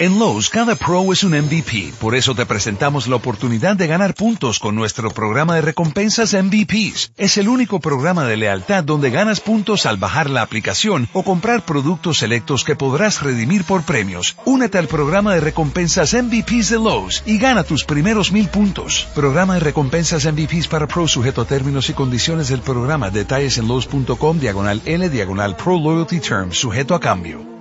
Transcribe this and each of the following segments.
En Lowe's, cada pro es un MVP. Por eso te presentamos la oportunidad de ganar puntos con nuestro programa de recompensas MVPs. Es el único programa de lealtad donde ganas puntos al bajar la aplicación o comprar productos selectos que podrás redimir por premios. Únete al programa de recompensas MVPs de Lowe's y gana tus primeros mil puntos. Programa de recompensas MVPs para pro sujeto a términos y condiciones del programa. Detalles en Lowe's.com, diagonal L, diagonal Pro Loyalty Term, sujeto a cambio.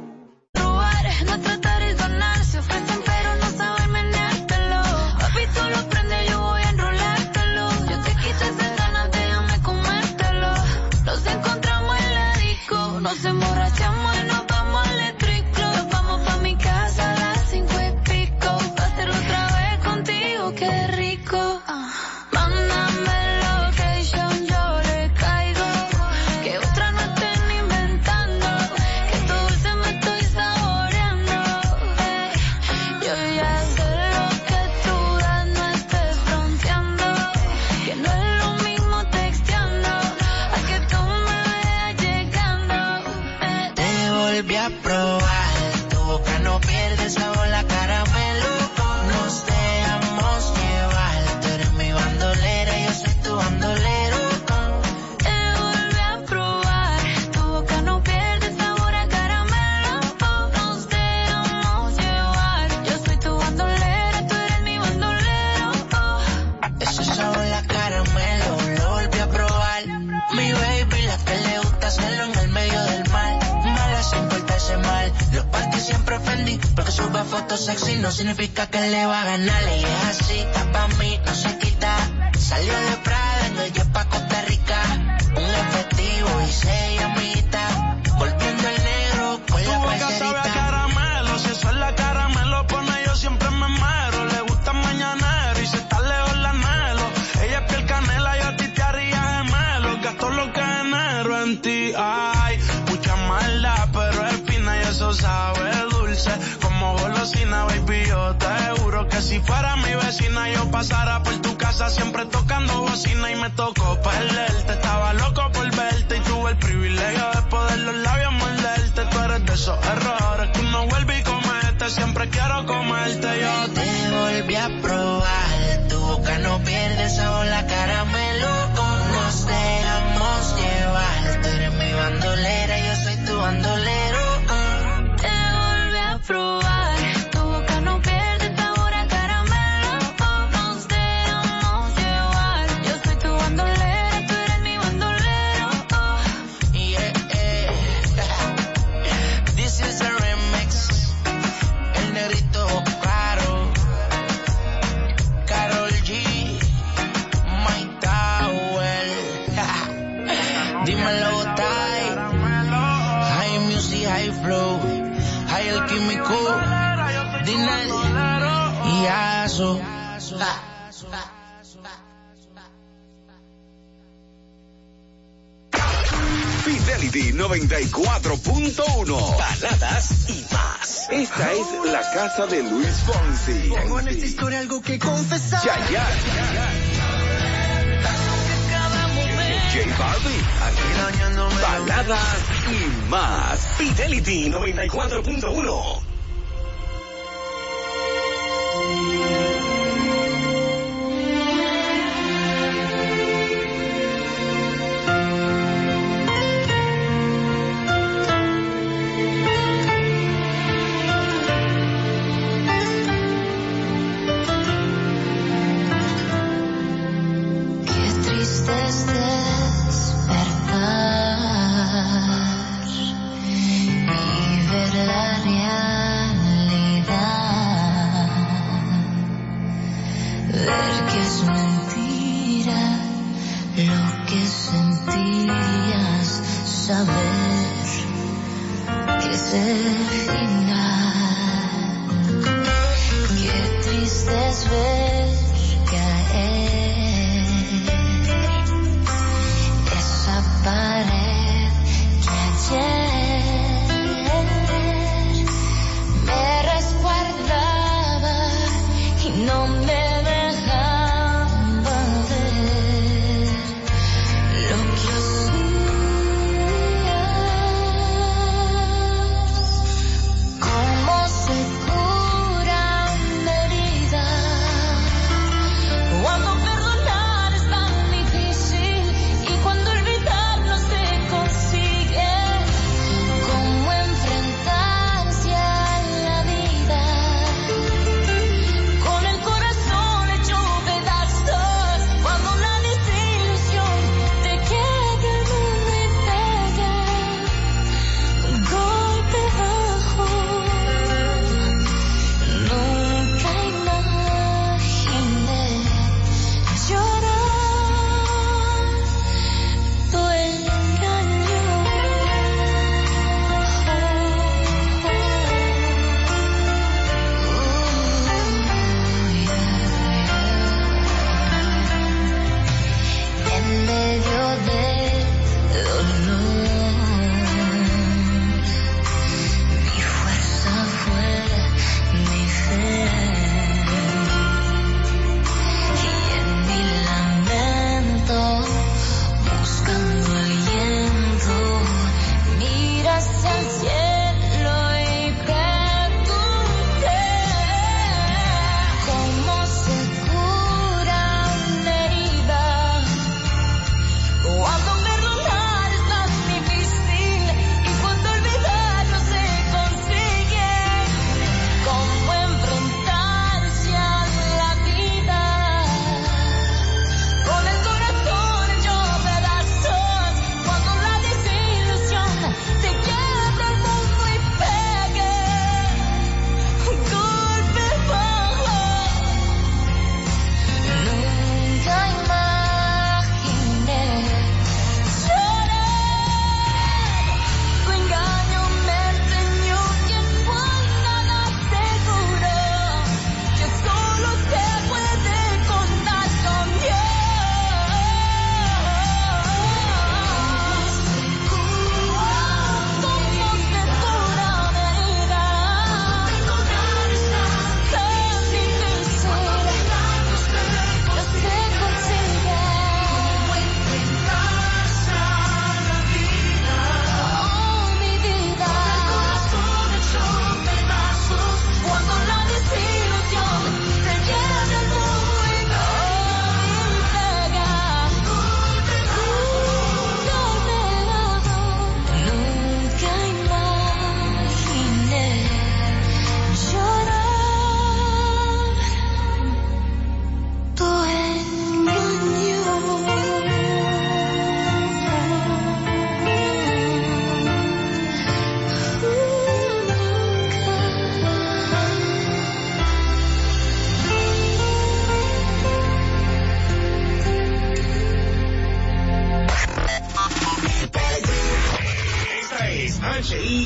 sexy no significa que le va a ganar. Y es así, está pa' mí, no se quita. Salió de Prada en el jet pa' Costa Rica. Un efectivo y seis amiguitas. Volviendo al negro con la palcerita. sabe a caramelo, si eso la caramelo pone pues yo siempre me muero. Le gusta mañanero y se está lejos la anhelo. Ella es piel canela, yo a ti te haría gemelo. Gastó lo que enero en ti, ah. te juro que si fuera mi vecina yo pasara por tu casa siempre tocando bocina y me tocó perderte. Estaba loco por verte y tuve el privilegio de poder los labios morderte. Tú eres de esos errores que uno vuelve y comete. Siempre quiero comerte yo. Te volví a probar, tu boca no pierde sabor, la caramelo nos dejamos llevar. Tú eres mi bandolera, yo soy tu bandolero. Te volví a probar. City 94.1. Baladas y más. Esta es la casa de Luis Fonsi. Tengo en esta historia algo que confesar. Ya ya. J Balvin. Aquí Baladas y más. Fidelity 94.1.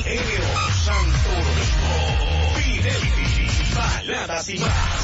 Santo Domingo, Fidelity, Baladas y más.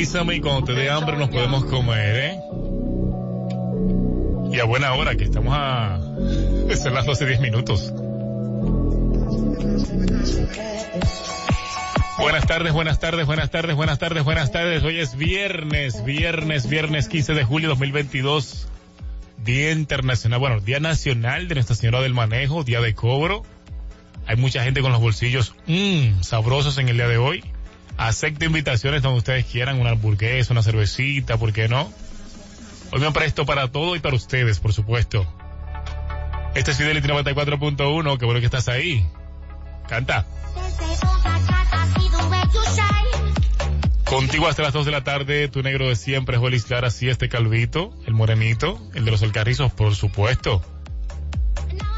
Y cuando te dé hambre nos podemos comer, ¿eh? Y a buena hora, que estamos a... Son las 12 10 minutos. Buenas tardes, buenas tardes, buenas tardes, buenas tardes, buenas tardes. Hoy es viernes, viernes, viernes 15 de julio 2022. Día Internacional, bueno, Día Nacional de Nuestra Señora del Manejo, Día de Cobro. Hay mucha gente con los bolsillos mmm, sabrosos en el día de hoy. Acepto invitaciones donde ustedes quieran, una hamburguesa, una cervecita, ¿por qué no? Hoy me presto para todo y para ustedes, por supuesto. Este es Fidelity 94.1, qué bueno que estás ahí. Canta. Contigo hasta las 2 de la tarde, tu negro de siempre, Jolis Clara, sí, este calvito, el morenito, el de los alcarrizos, por supuesto.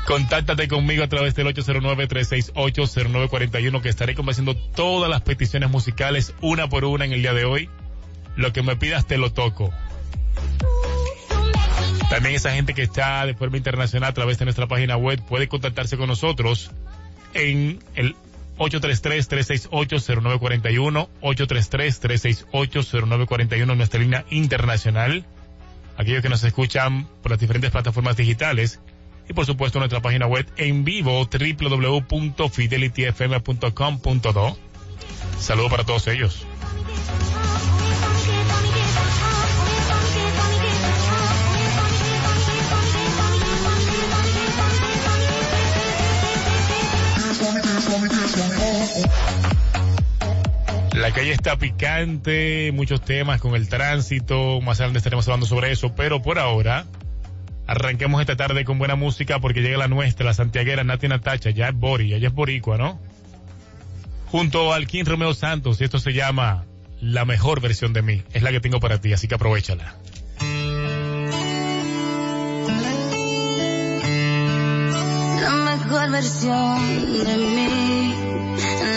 Contáctate conmigo a través del 809-368-0941 que estaré convenciendo todas las peticiones musicales una por una en el día de hoy. Lo que me pidas te lo toco. También esa gente que está de forma internacional a través de nuestra página web puede contactarse con nosotros en el 833-368-0941, 833-368-0941, nuestra línea internacional. Aquellos que nos escuchan por las diferentes plataformas digitales y por supuesto nuestra página web en vivo www.fidelityfm.com.do. Saludos para todos ellos. La calle está picante, muchos temas con el tránsito, más adelante estaremos hablando sobre eso, pero por ahora arranquemos esta tarde con buena música porque llega la nuestra, la santiaguera Nati Natacha, ya es Bori, ella es boricua, ¿no? Junto al King Romeo Santos, y esto se llama La mejor versión de mí, es la que tengo para ti, así que aprovechala. La mejor versión de mí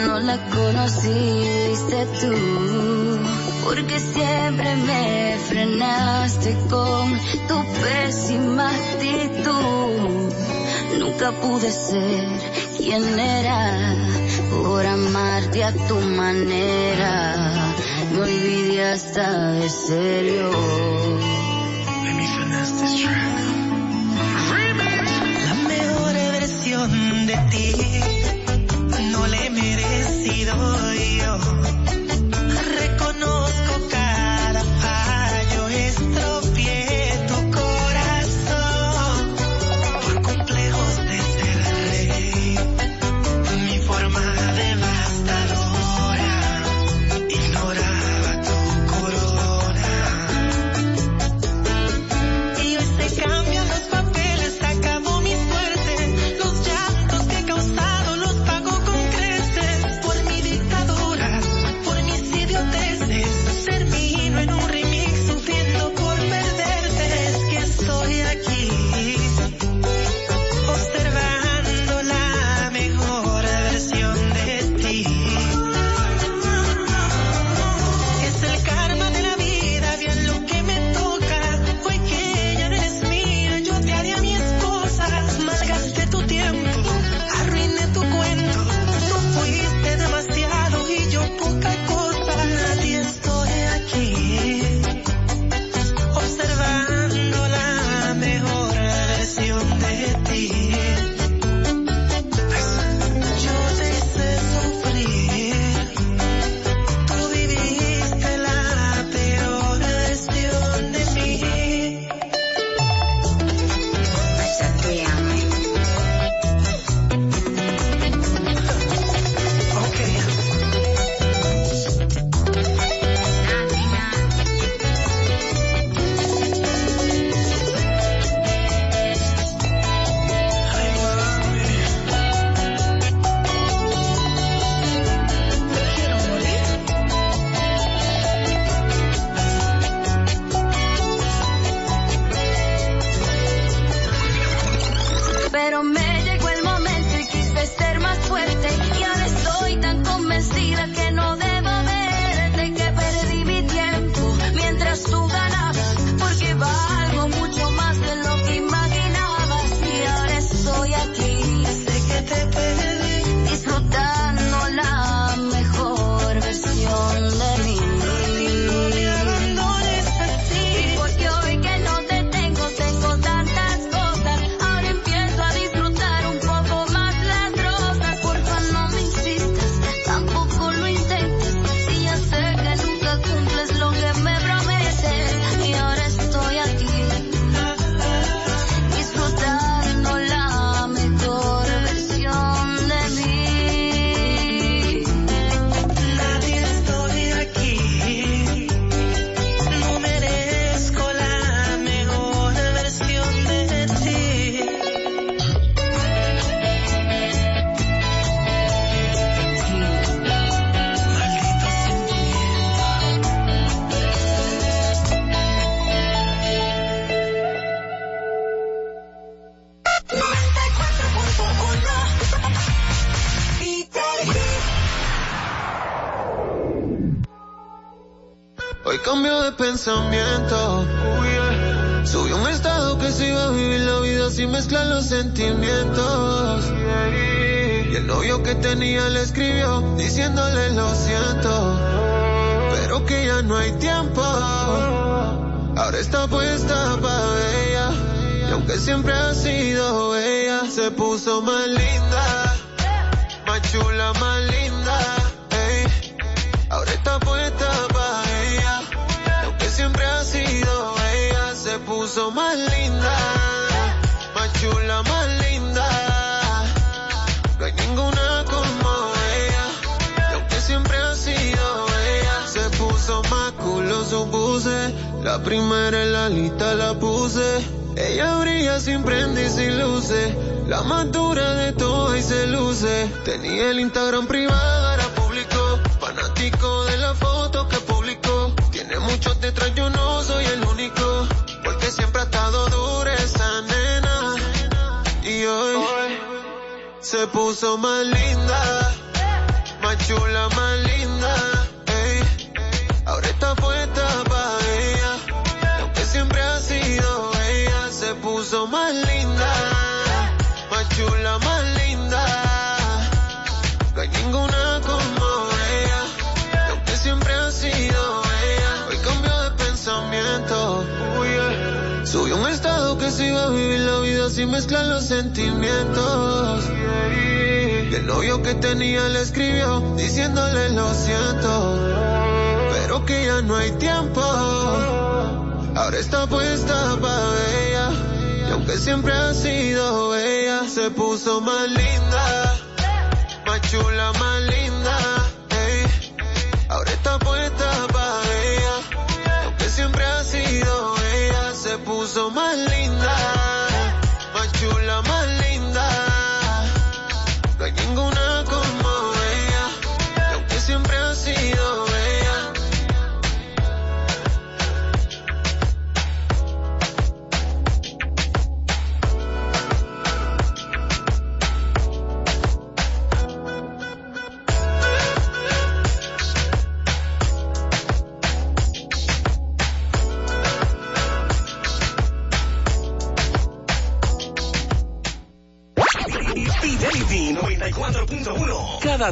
no la conociste tú, porque siempre me frenaste con tu pésima actitud. Nunca pude ser quien era por amarte a tu manera. Me olvidé hasta de serio. Let me finesse this track. La mejor versión de ti puso más linda. Más chula, más linda. No hay ninguna como ella. Y aunque siempre ha sido ella, hoy cambió de pensamiento. Subió un estado que se iba a vivir la vida sin mezclar los sentimientos. Y el novio que tenía le escribió diciéndole lo siento. Pero que ya no hay tiempo. Ahora está puesta para ella. Aunque siempre ha sido ella, se puso más linda. Más chula, más linda. Ahora está puesta para ella. Aunque siempre ha sido ella, se puso más linda.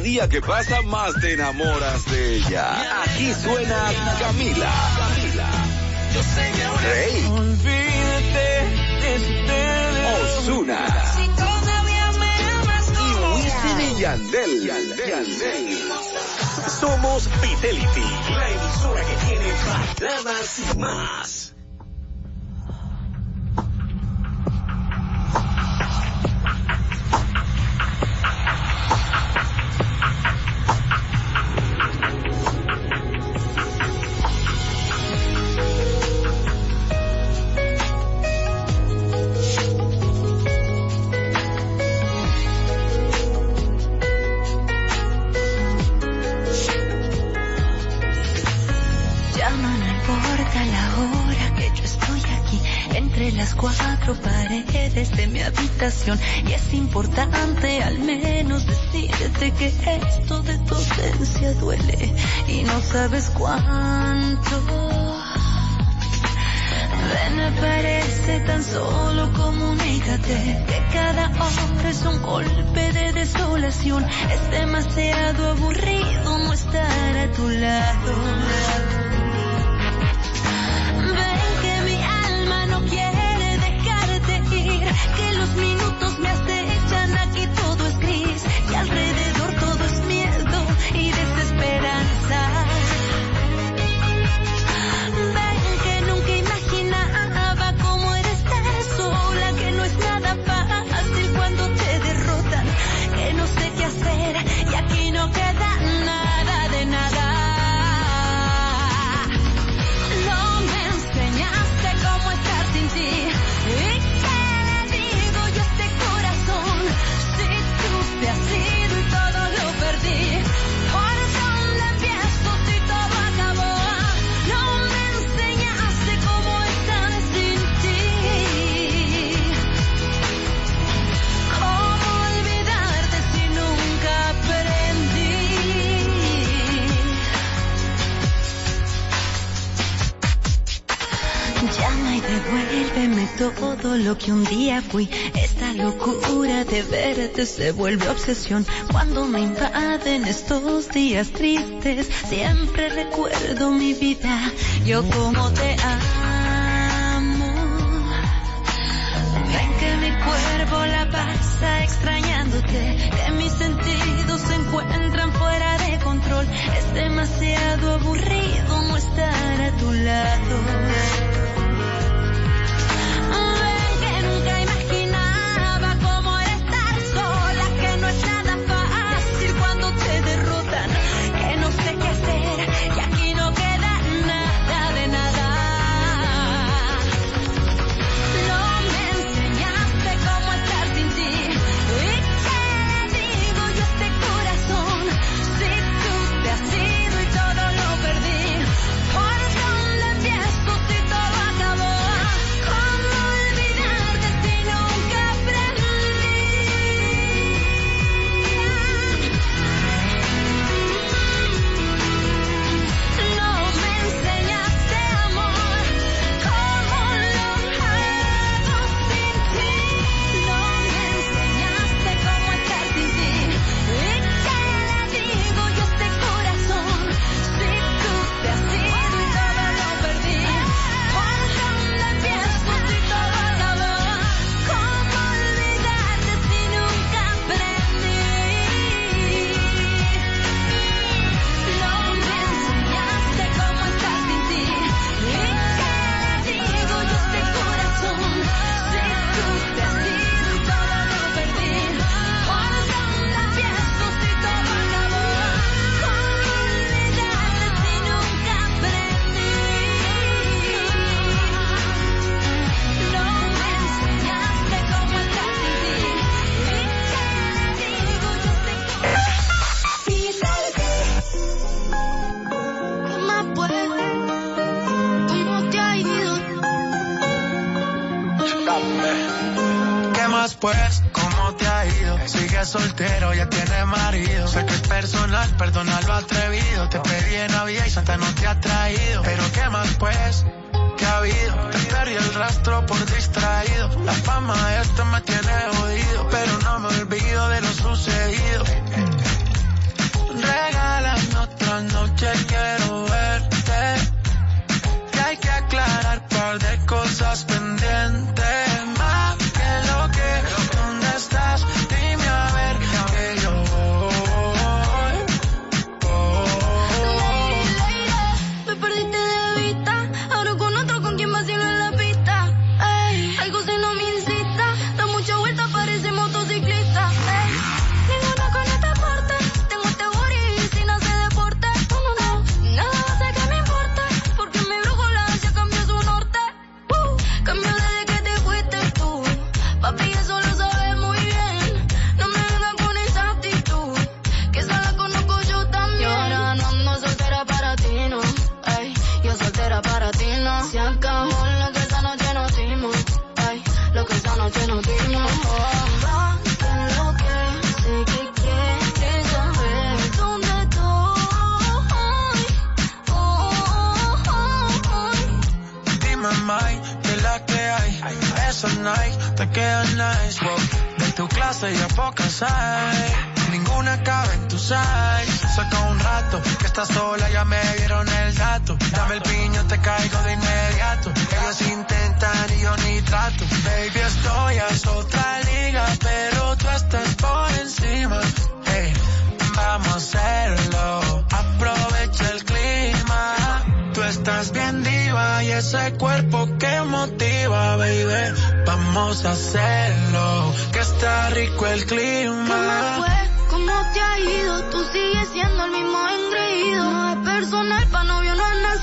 Día que pasa más te enamoras de ella. Aquí suena Camila. Camila. Rey. Osuna. Y Wisin y Yandel. Yandel. Somos Fidelity, la emisora que tiene baladas y más. Y es importante al menos decirte que esto de tu ausencia duele y no sabes cuánto. Ven, me parece tan solo comunícate que cada hora es un golpe de desolación. Es demasiado aburrido no estar a tu lado. Todo lo que un día fui. Esta locura de verte se vuelve obsesión. Cuando me invaden estos días tristes, siempre recuerdo mi vida. Yo como te amo. Ven que mi cuerpo la pasa extrañándote, que mis sentidos se encuentran fuera de control. Es demasiado aburrido no estar a tu lado.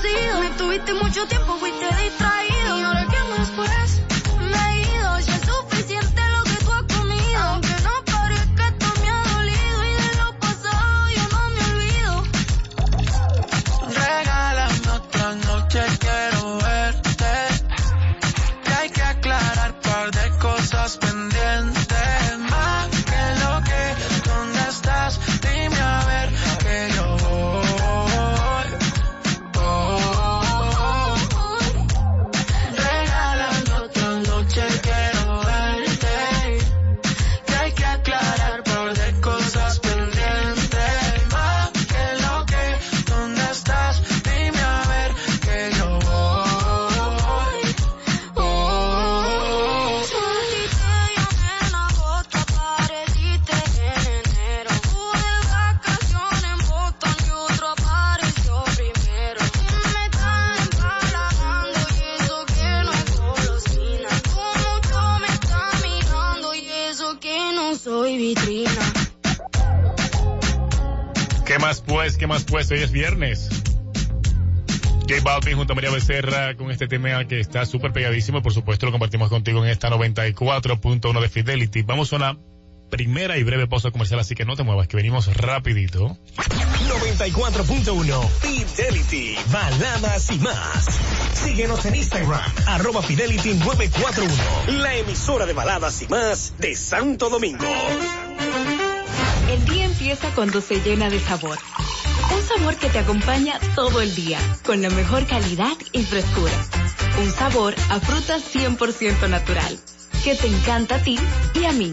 Me tuviste mucho tiempo, fuiste distraído. Hoy es viernes. J Balvin junto a María Becerra con este tema que está súper pegadísimo. Por supuesto lo compartimos contigo en esta 94.1 de Fidelity. Vamos a una primera y breve pausa comercial, así que no te muevas, que venimos rapidito. 94.1 Fidelity, baladas y más. Síguenos en Instagram, arroba Fidelity 941, la emisora de baladas y más de Santo Domingo. El día empieza cuando se llena de sabor. Un sabor que te acompaña todo el día, con la mejor calidad y frescura. Un sabor a fruta 100% natural, que te encanta a ti y a mí.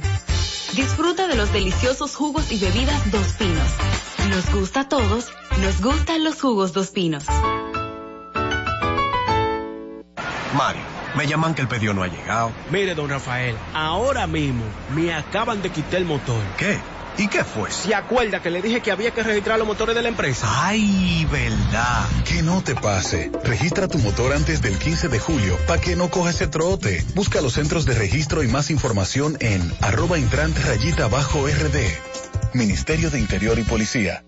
Disfruta de los deliciosos jugos y bebidas Dos Pinos. Nos gusta a todos, nos gustan los jugos Dos Pinos. Mario, me llaman que el pedido no ha llegado. Mire, don Rafael, ahora mismo me acaban de quitar el motor. ¿Qué? ¿Y qué fue? ¿Se acuerda que le dije que había que registrar los motores de la empresa? Ay, verdad. Que no te pase. Registra tu motor antes del 15 de julio para que no coja ese trote. Busca los centros de registro y más información en arroba intrante rayita abajo RD. Ministerio de Interior y Policía.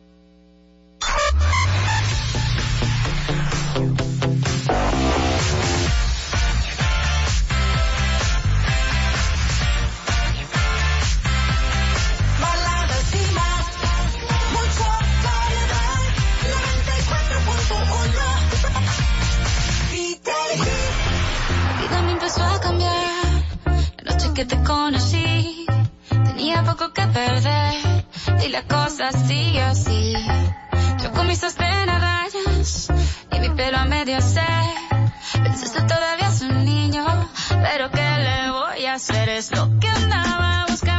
Que te conocí, tenía poco que perder. Y la cosa sigue así. Yo con mis sostén a rayas y mi pelo a medio se. Pensaste todavía es un niño, pero ¿qué le voy a hacer? Es lo que andaba buscando.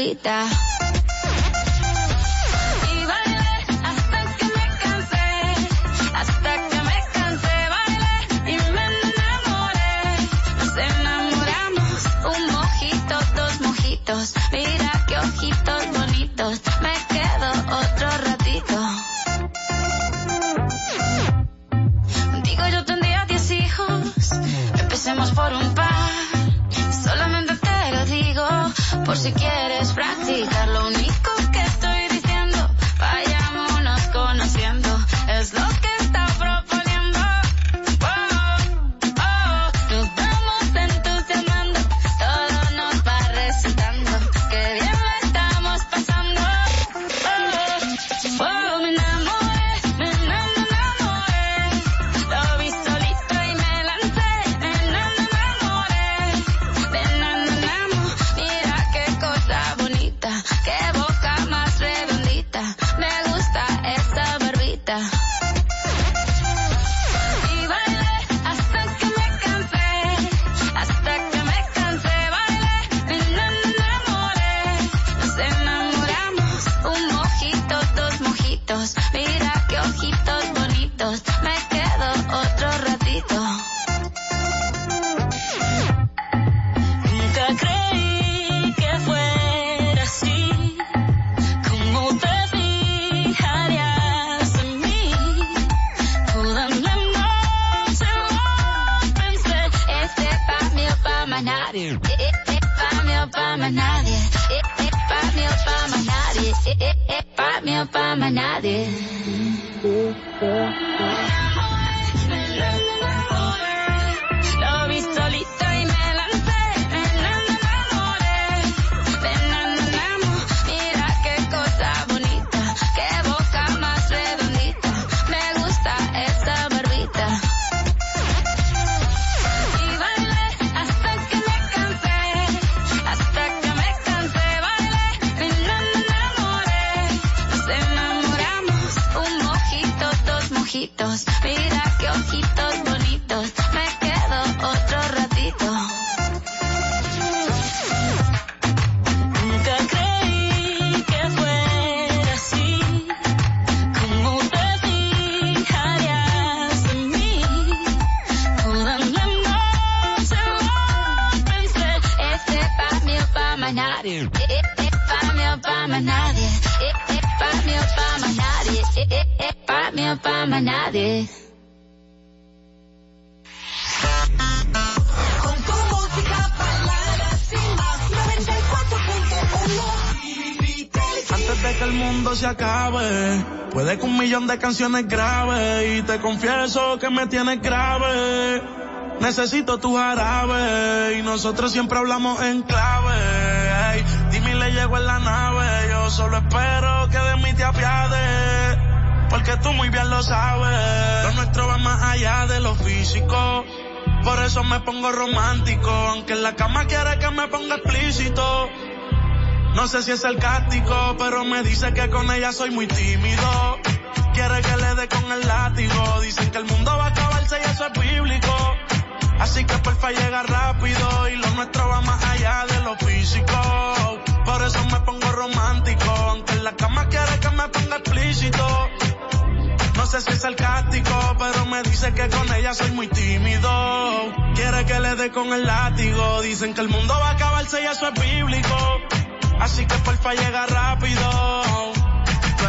Esa y te confieso que me tienes grave. Necesito tu jarabe y nosotros siempre hablamos en clave. Dime le llego en la nave, yo solo espero que de mí te apiades. Porque tú muy bien lo sabes, lo nuestro va más allá de lo físico. Por eso me pongo romántico, aunque en la cama quiere que me ponga explícito. No sé si es sarcástico, pero me dice que con ella soy muy tímido. Que el mundo va a acabarse y eso es bíblico. Así que porfa llega rápido y lo nuestro va más allá de lo físico. Por eso me pongo romántico, aunque en la cama quiere que me ponga explícito. No sé si es sarcástico, pero me dice que con ella soy muy tímido. Quiere que le dé con el látigo. Dicen que el mundo va a acabarse y eso es bíblico. Así que porfa llega rápido.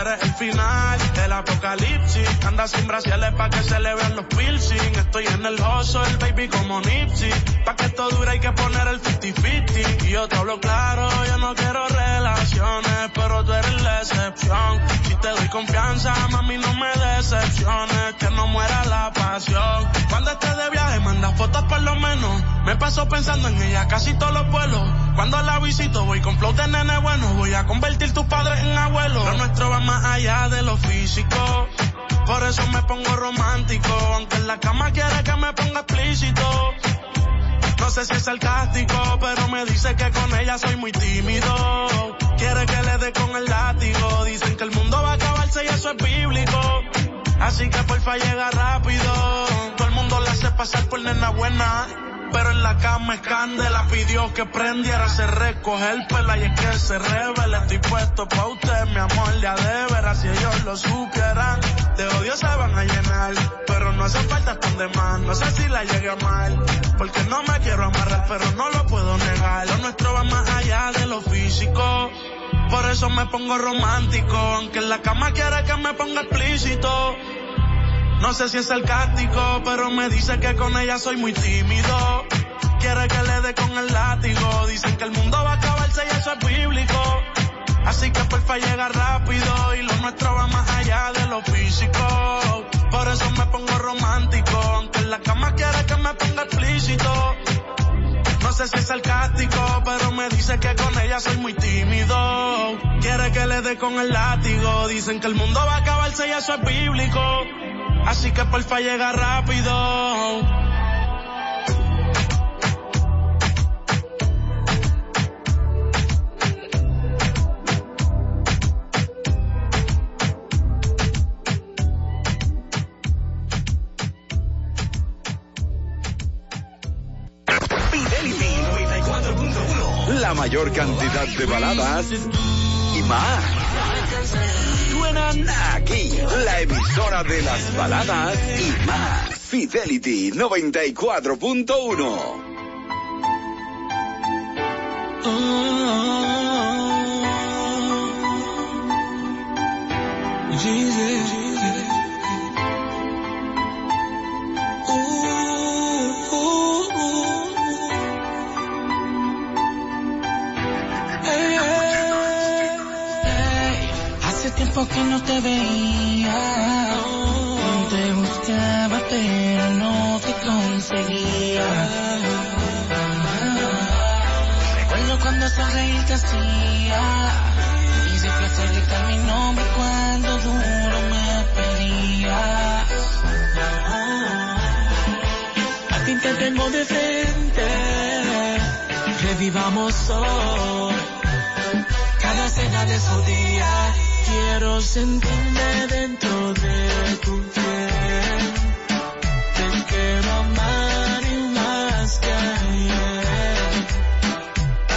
Eres el final del apocalipsis. Anda sin brasiles pa' que se le vean los piercing. Estoy en el oso, el baby como Nipsey. Pa' que esto dure hay que poner el 50-50. Y yo te hablo claro, yo no quiero relaciones, pero tú eres la excepción. Si te doy confianza, mami, no me decepciones. Que no muera la pasión. Cuando estés de viaje, manda fotos por lo menos. Me paso pensando en ella casi todos los vuelos. Cuando la visito, voy con flow de nene bueno. Voy a convertir tus padres en abuelos. Lo nuestro va más allá de lo físico. Por eso me pongo romántico. Aunque en la cama quiere que me ponga explícito. No sé si es sarcástico, pero me dice que con ella soy muy tímido. Quiere que le dé con el látigo. Dicen que el mundo va a acabarse y eso es bíblico. Así que porfa llega rápido. Todo el mundo le hace pasar por nena buena. Pero en la cama es candela, pidió que prendiera, se recoge el pela y es que se revela. Estoy puesto pa' usted, mi amor, de a de si ellos lo supieran. De odio se van a llenar, pero no hace falta tan de más. No sé si la llegué a mal, porque no me quiero amarrar, pero no lo puedo negar. Lo nuestro va más allá de lo físico. Por eso me pongo romántico, aunque en la cama quiere que me ponga explícito. No sé si es sarcástico, pero me dice que con ella soy muy tímido. Quiere que le dé con el látigo. Dicen que el mundo va a acabarse y eso es bíblico. Así que porfa llega rápido y lo nuestro va más allá de lo físico. Por eso me pongo romántico, aunque en la cama quiere que me ponga explícito. No sé si es sarcástico, pero me dice que con ella soy muy tímido. Quiere que le dé con el látigo. Dicen que el mundo va a acabarse y eso es bíblico. Así que porfa llega rápido. La mayor cantidad de baladas y más. Suenan aquí, la emisora de las baladas y más. Fidelity 94.1. Hace tiempo que no te veía. Te buscaba, pero no te conseguía. Recuerdo cuando sonreír te hacía. Y de placer gritar mi nombre cuando duro me pedías. A ti te tengo de frente. Revivamos hoy cada escena de su día. Quiero sentirme dentro de tu piel. Te quiero amar y más que ayer.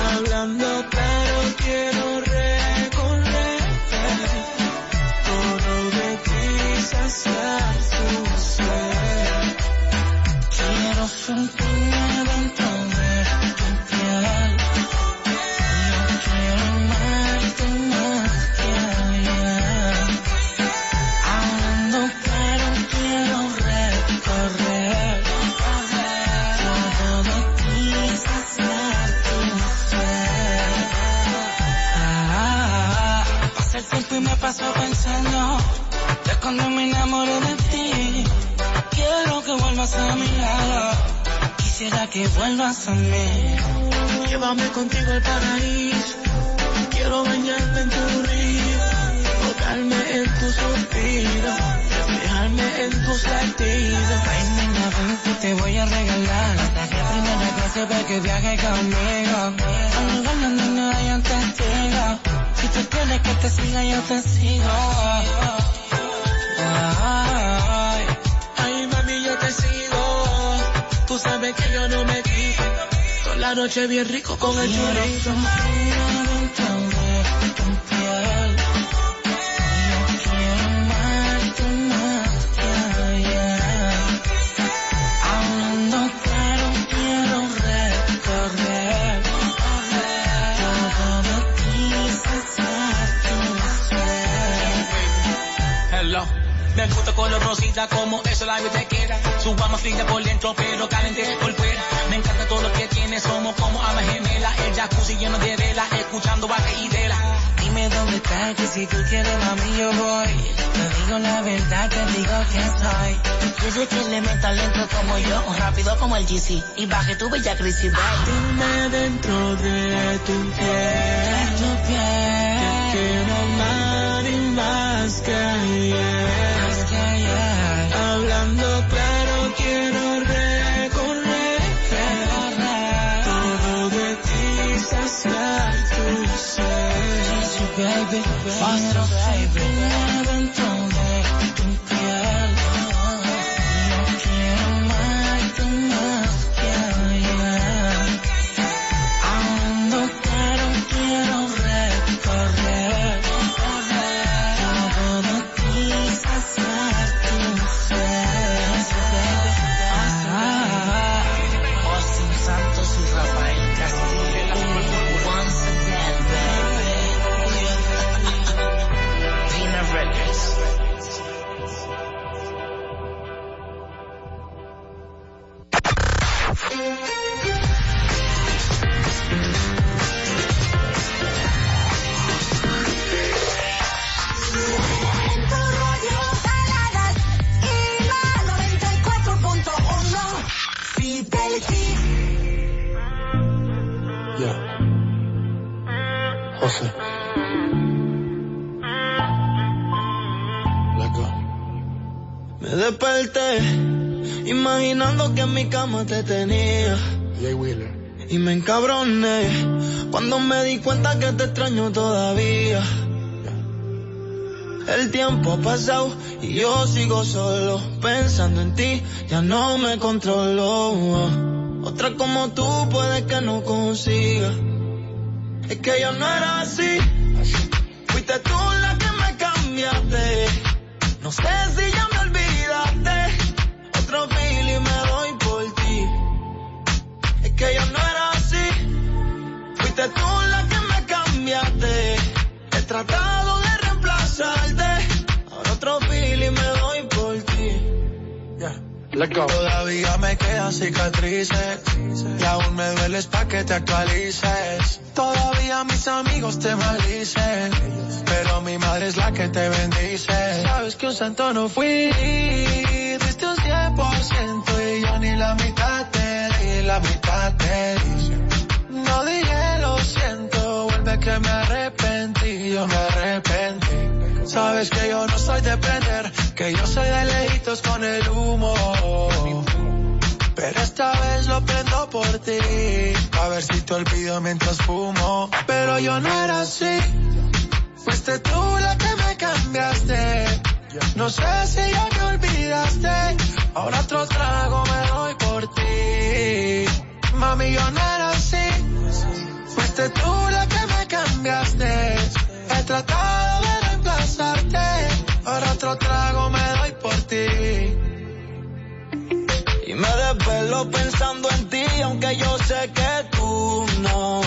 Hablando claro, quiero recorrer todo de ti saciar tu ser. Quiero sentirme dentro de hacerlo. De cuando me enamoré de ti, quiero que vuelvas a mi lado. Quisiera que vuelvas a mí. Llévame contigo al paraíso. Quiero bañarme en tu río, tocarme en tu suspiro, en tus latidos. Ay, niña, ven que te voy a regalar. La primera clase para que viaje conmigo. Al lugar donde no hayan testigos. Si tú quieres que te siga, yo te sigo. Ay, ay, mami, yo te sigo. Tú sabes que yo no me quito. Toda la noche bien rico con el chorizo. Me gusta color rosita como eso la vida te queda. Su alma fría por dentro pero caliente por fuera. Me encanta todo lo que tiene, somos como almas gemelas. El jacuzzi lleno de velas, escuchando baja y vela. Dime dónde estás, que si tú quieres, mami, yo voy. Te digo la verdad, te digo que soy. Quieres que le meta lento como yo, rápido como el GC. Y baje tu bella crisis, Dime dentro de tu piel, tu piel. Te quiero amar y más que ayer. Ti saciar tu ser. baby, quiero baby. dentro de José. Me desperté imaginando que en mi cama te tenía. Jay Wheeler. Y me encabroné cuando me di cuenta que te extraño todavía. El tiempo ha pasado y yo sigo solo pensando en ti, ya no me controlo. Otra como tú puede que no consiga. Es que yo no era así. Fuiste tú la que me cambiaste. No sé si ya Let go. Todavía me quedan cicatrices y aún me dueles pa' que te actualices. Todavía mis amigos te maldicen, pero mi madre es la que te bendice. Sabes que un santo no fui, diste un 100% y yo ni la mitad te di, la mitad te di. No dije lo siento, vuelve que me arrepentí, yo me arrepentí. Sabes que yo no soy de prender, que yo soy de lejitos con el humo. Pero esta vez lo prendo por ti, a ver si te olvido mientras fumo. Pero yo no era así, fuiste tú la que me cambiaste. No sé si ya me olvidaste, ahora otro trago me doy por ti. Mami, yo no era así, fuiste tú la que me cambiaste. He tratado otro trago me doy por ti. Y me desvelo pensando en ti, aunque yo sé que tú no.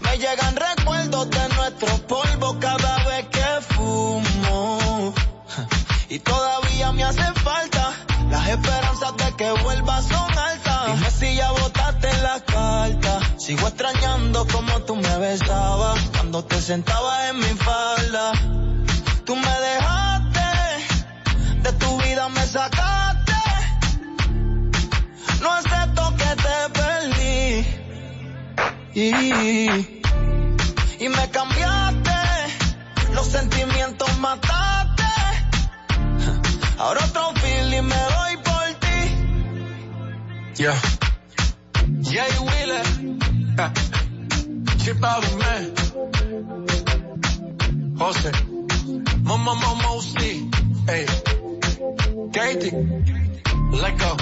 Me llegan recuerdos de nuestros polvos cada vez que fumo. Y todavía me hace falta, las esperanzas de que vuelvas son altas. Dime si ya botaste la carta. Sigo extrañando como tú me besabas cuando te sentabas en mi falda. Tú me dejaste, Y, y me cambiaste, los sentimientos mataste. Ahora otro feeling me doy por ti. Yeah. Jay Wheeler. Chip out of man. Jose. Mama Mama. Hey. Katie. Let go.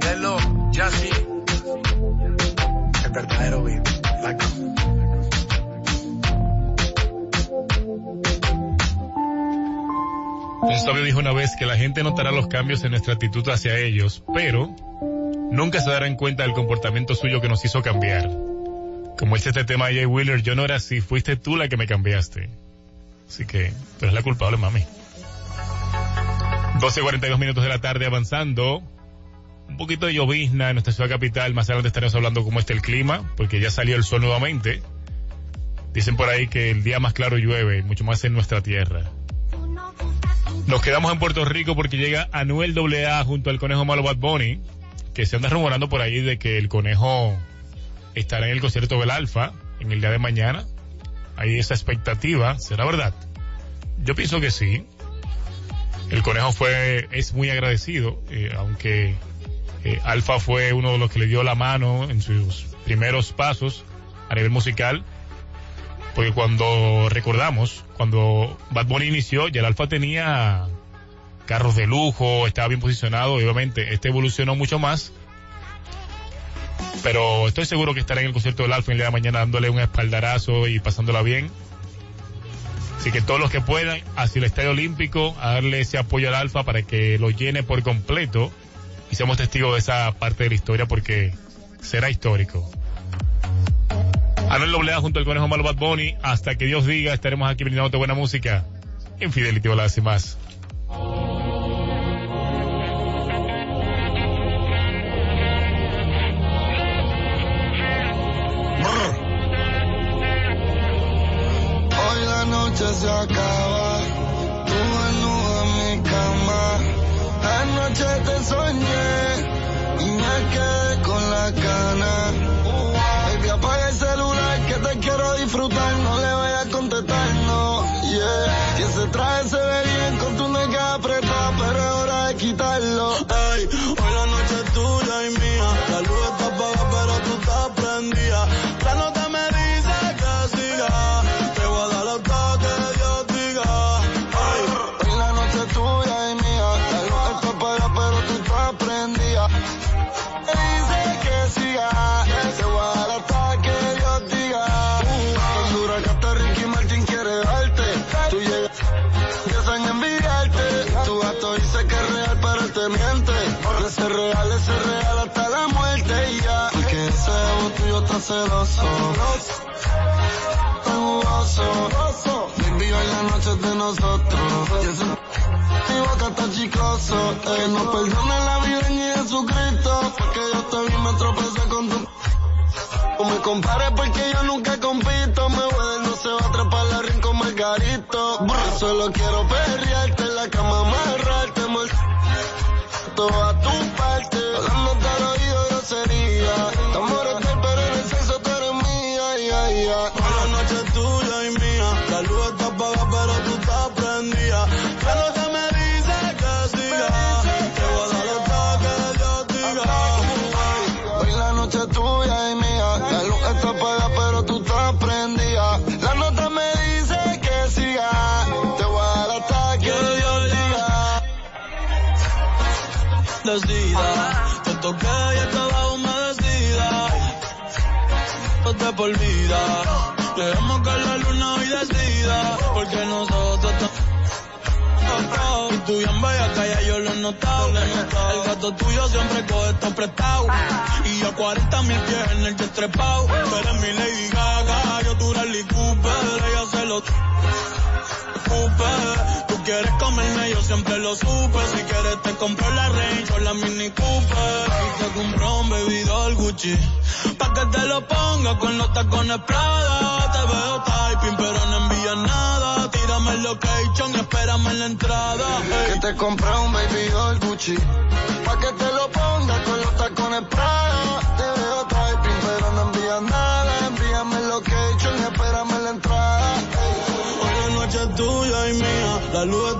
Hello. Jazzy. Verdadero. Un sabio dijo una vez que la gente notará los cambios en nuestra actitud hacia ellos, pero nunca se darán cuenta del comportamiento suyo que nos hizo cambiar. Como dice este tema de Jay Wheeler, yo no era así, fuiste tú la que me cambiaste. Así que tú eres la culpable, mami. 12.42 minutos de la tarde avanzando. Un poquito de llovizna en nuestra ciudad capital. Más adelante estaremos hablando cómo está el clima, porque ya salió el sol nuevamente. Dicen por ahí que el día más claro llueve, mucho más en nuestra tierra. Nos quedamos en Puerto Rico porque llega Anuel AA junto al conejo malo Bad Bunny, que se anda rumorando por ahí de que el conejo estará en el concierto del Alfa en el día de mañana. Hay esa expectativa, ¿será verdad? Yo pienso que sí. El conejo fue, es muy agradecido, eh, aunque eh, Alfa fue uno de los que le dio la mano en sus primeros pasos a nivel musical. Porque cuando recordamos, cuando Bad Bunny inició, ya el Alfa tenía carros de lujo, estaba bien posicionado, obviamente este evolucionó mucho más. Pero estoy seguro que estará en el concierto del Alfa el día de mañana dándole un espaldarazo y pasándola bien. Así que todos los que puedan, hacia el Estadio Olímpico, a darle ese apoyo al Alfa para que lo llene por completo y seamos testigos de esa parte de la historia porque será histórico. Anuel Doblea junto al Conejo Malo Bad Bunny. Hasta que Dios diga, estaremos aquí brindándote buena música. Infidelity Baladas y más. Hoy la noche se acaba, en mi cama. Anoche te soñé y me quedé con la cana. Baby, apaga el celular que te quiero disfrutar, no le vayas a contestar, no, yeah. Si ese traje se ve bien con tu nega apretada, pero es hora de quitarlo. Hoy la noche es tuya y mía, celoso. Tan jugoso. Baby, hoy la noche es de nosotros. Y ese mi boca está chicloso. Que no perdone la vida ni Jesucristo. Porque yo te vi me tropecé con tu. No me compares porque yo nunca compito. Me voy no se va a atrapar la ring con Margarito. Yo solo quiero perrearte en la cama, amarrarte, amor. Toda tu parte. Decida, te toqué y estaba humedecida. Ponte por vida. Dejemos que la luna hoy decida. Porque nosotros. Y tú bien bella calla, yo lo he notado. El gato tuyo siempre coge esto prestado. Y yo 40 mil pies en el jet trepado. Tú eres mi Lady Gaga, yo tu Rally Cooper. Ella se lo Cooper. Si quieres comerme, yo siempre lo supe. Si quieres, te compro la Range o la Mini Cooper. Y te compro un bebido Gucci. Pa' que te lo ponga con los tacones Prada. Te veo typing, pero no envías nada. Tírame el location y espérame en la entrada. Hey. Que te compré un baby doll Gucci. Pa' que te lo ponga con los tacones Prada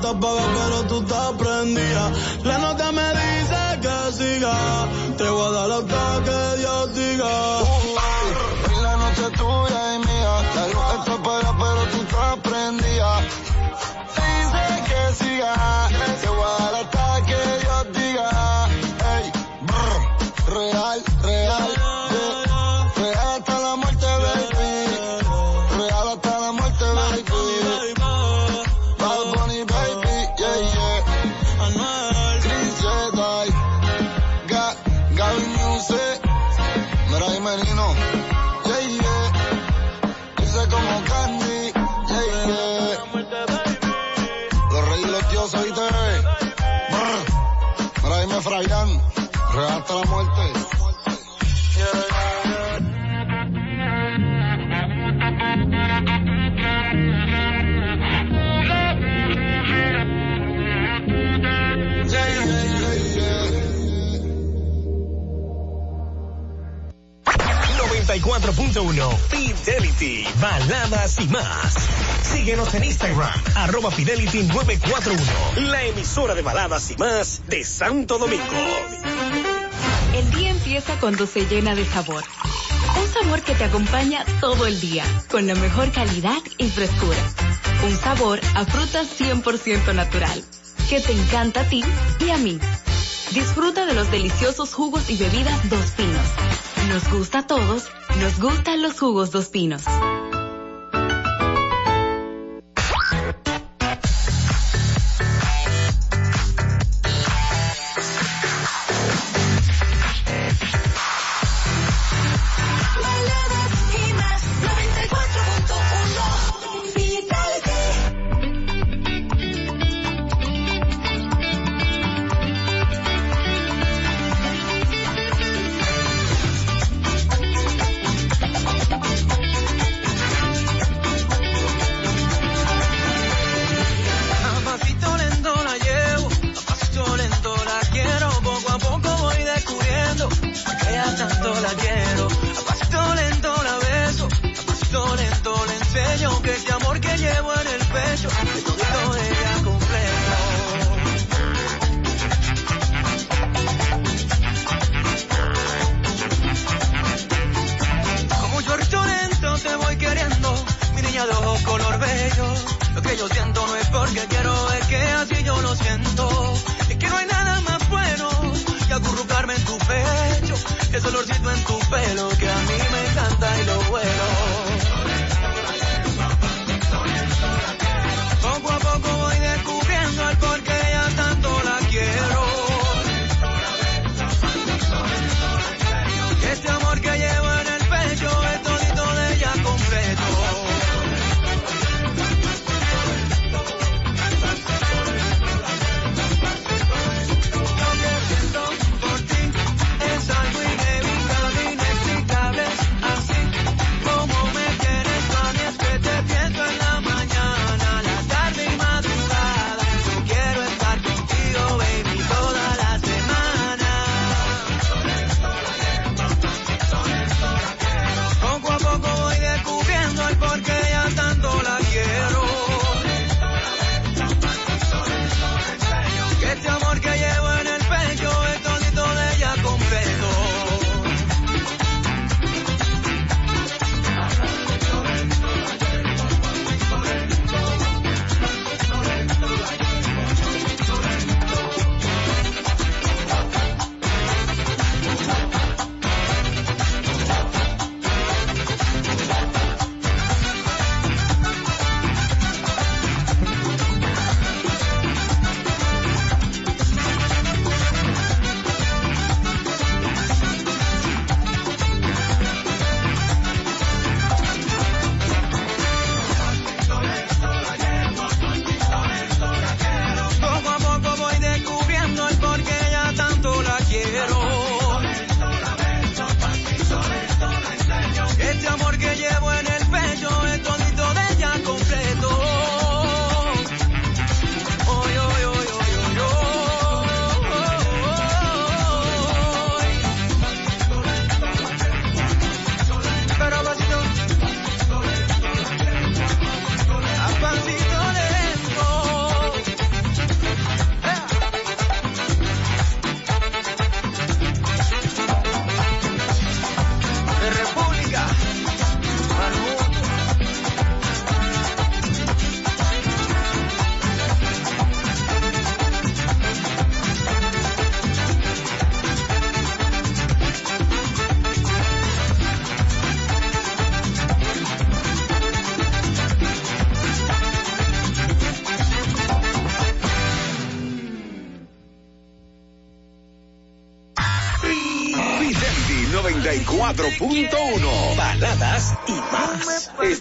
up, up, up. 94.1 Fidelity, baladas y más. Síguenos en Instagram, arroba Fidelity 941, la emisora de baladas y más de Santo Domingo. El día empieza cuando se llena de sabor. Un sabor que te acompaña todo el día, con la mejor calidad y frescura. Un sabor a fruta 100% natural, que te encanta a ti y a mí. Disfruta de los deliciosos jugos y bebidas Dos Pinos nos gusta a todos, nos gustan los jugos dos pinos.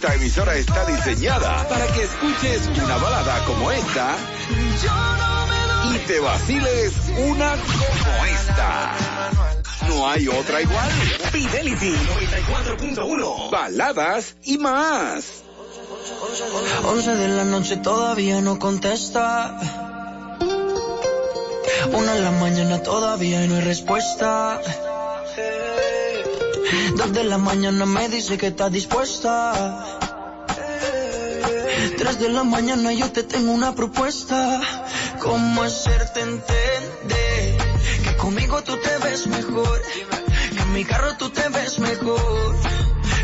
Esta emisora está diseñada para que escuches una balada como esta y te vaciles una como esta. No hay otra igual. Fidelity 94.1. Baladas y más. 11 de la noche todavía no contesta. Una de la mañana todavía no hay respuesta. Dos de la mañana me dice que está dispuesta. De la mañana yo te tengo una propuesta. ¿Cómo hacerte entender que conmigo tú te ves mejor? Que en mi carro tú te ves mejor.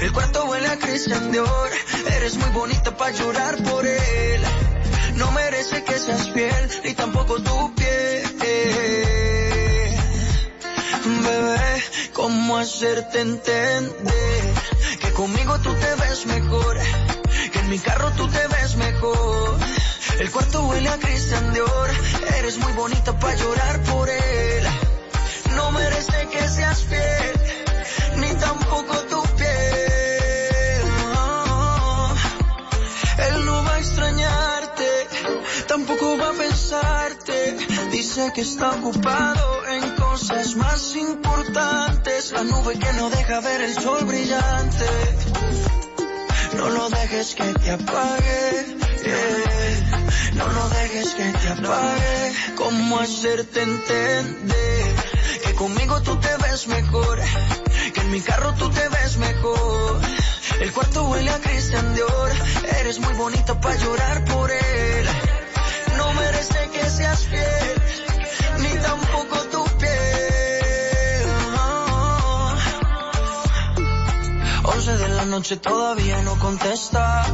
El cuarto huele a Christian Dior. Eres muy bonita para llorar por él. No merece que seas fiel, ni tampoco tu piel. Bebé, ¿cómo hacerte entender que conmigo tú te ves mejor? Mi carro tú te ves mejor. El cuarto huele a Christian Dior. Eres muy bonita para llorar por él. No merece que seas fiel, ni tampoco tu piel. No. Él no va a extrañarte, tampoco va a pensarte. Dice que está ocupado en cosas más importantes. La nube que no deja ver el sol brillante. No lo dejes que te apague. yeah. No lo dejes que te apague. ¿Cómo hacerte entender que conmigo tú te ves mejor? Que en mi carro tú te ves mejor. El cuarto huele a Christian Dior. Eres muy bonita para llorar por él. No merece que seas fiel, 11 de la noche todavía no contesta.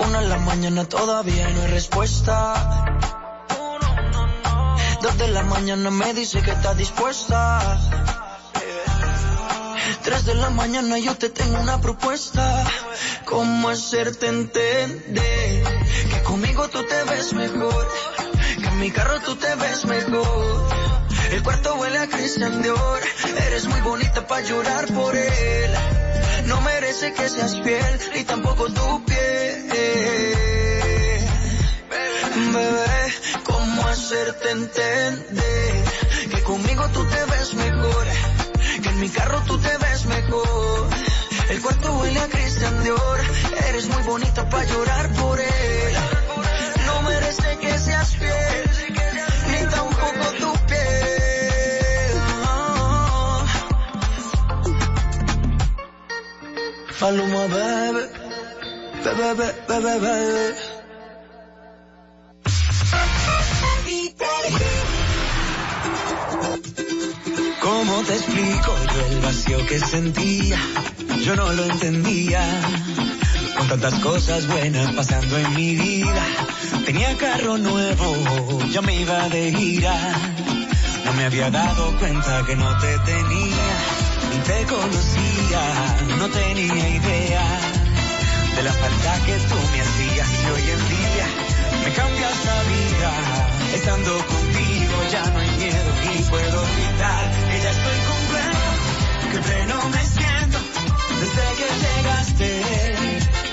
Una de la mañana todavía no hay respuesta. Dos de la mañana me dice que está dispuesta. Tres de la mañana yo te tengo una propuesta. ¿Cómo hacerte entender que conmigo tú te ves mejor? Que en mi carro tú te ves mejor. El cuarto huele a Christian Dior. Eres muy bonita para llorar por él. No merece que seas fiel, ni tampoco tu piel. Bebé, ¿cómo hacerte entender que conmigo tú te ves mejor? Que en mi carro tú te ves mejor. El cuarto huele a Christian Dior. Eres muy bonita para llorar por él. No merece que seas fiel, Maluma, bebé, bebé, bebé. ¿Cómo te explico yo el vacío que sentía? Yo no lo entendía. Con tantas cosas buenas pasando en mi vida. Tenía carro nuevo, ya me iba de gira. No me había dado cuenta que no te tenía, te conocía, no tenía idea de la falta que tú me hacías y hoy en día me cambias la vida. Estando contigo ya no hay miedo y puedo gritar que ya estoy completo, que pleno me siento desde que llegaste.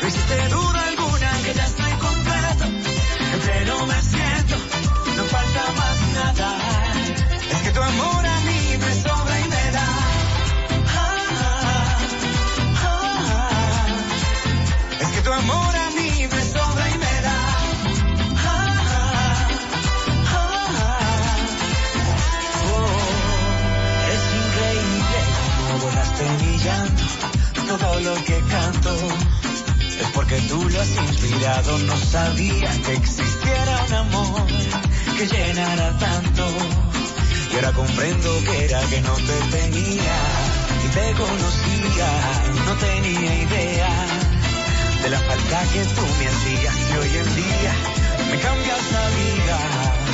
No hiciste duda Es porque tú lo has inspirado, no sabía que existiera un amor que llenara tanto. Y ahora comprendo que era que no te tenía, y te conocía, no tenía idea de la falta que tú me hacías y hoy en día me cambias la vida.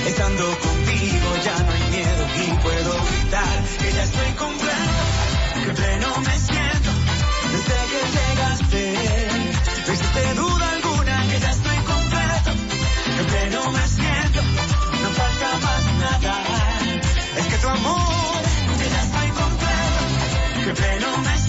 Estando contigo ya no hay miedo y puedo gritar que ya estoy completo, que pleno me siento amor. Te das para encontrar que pleno me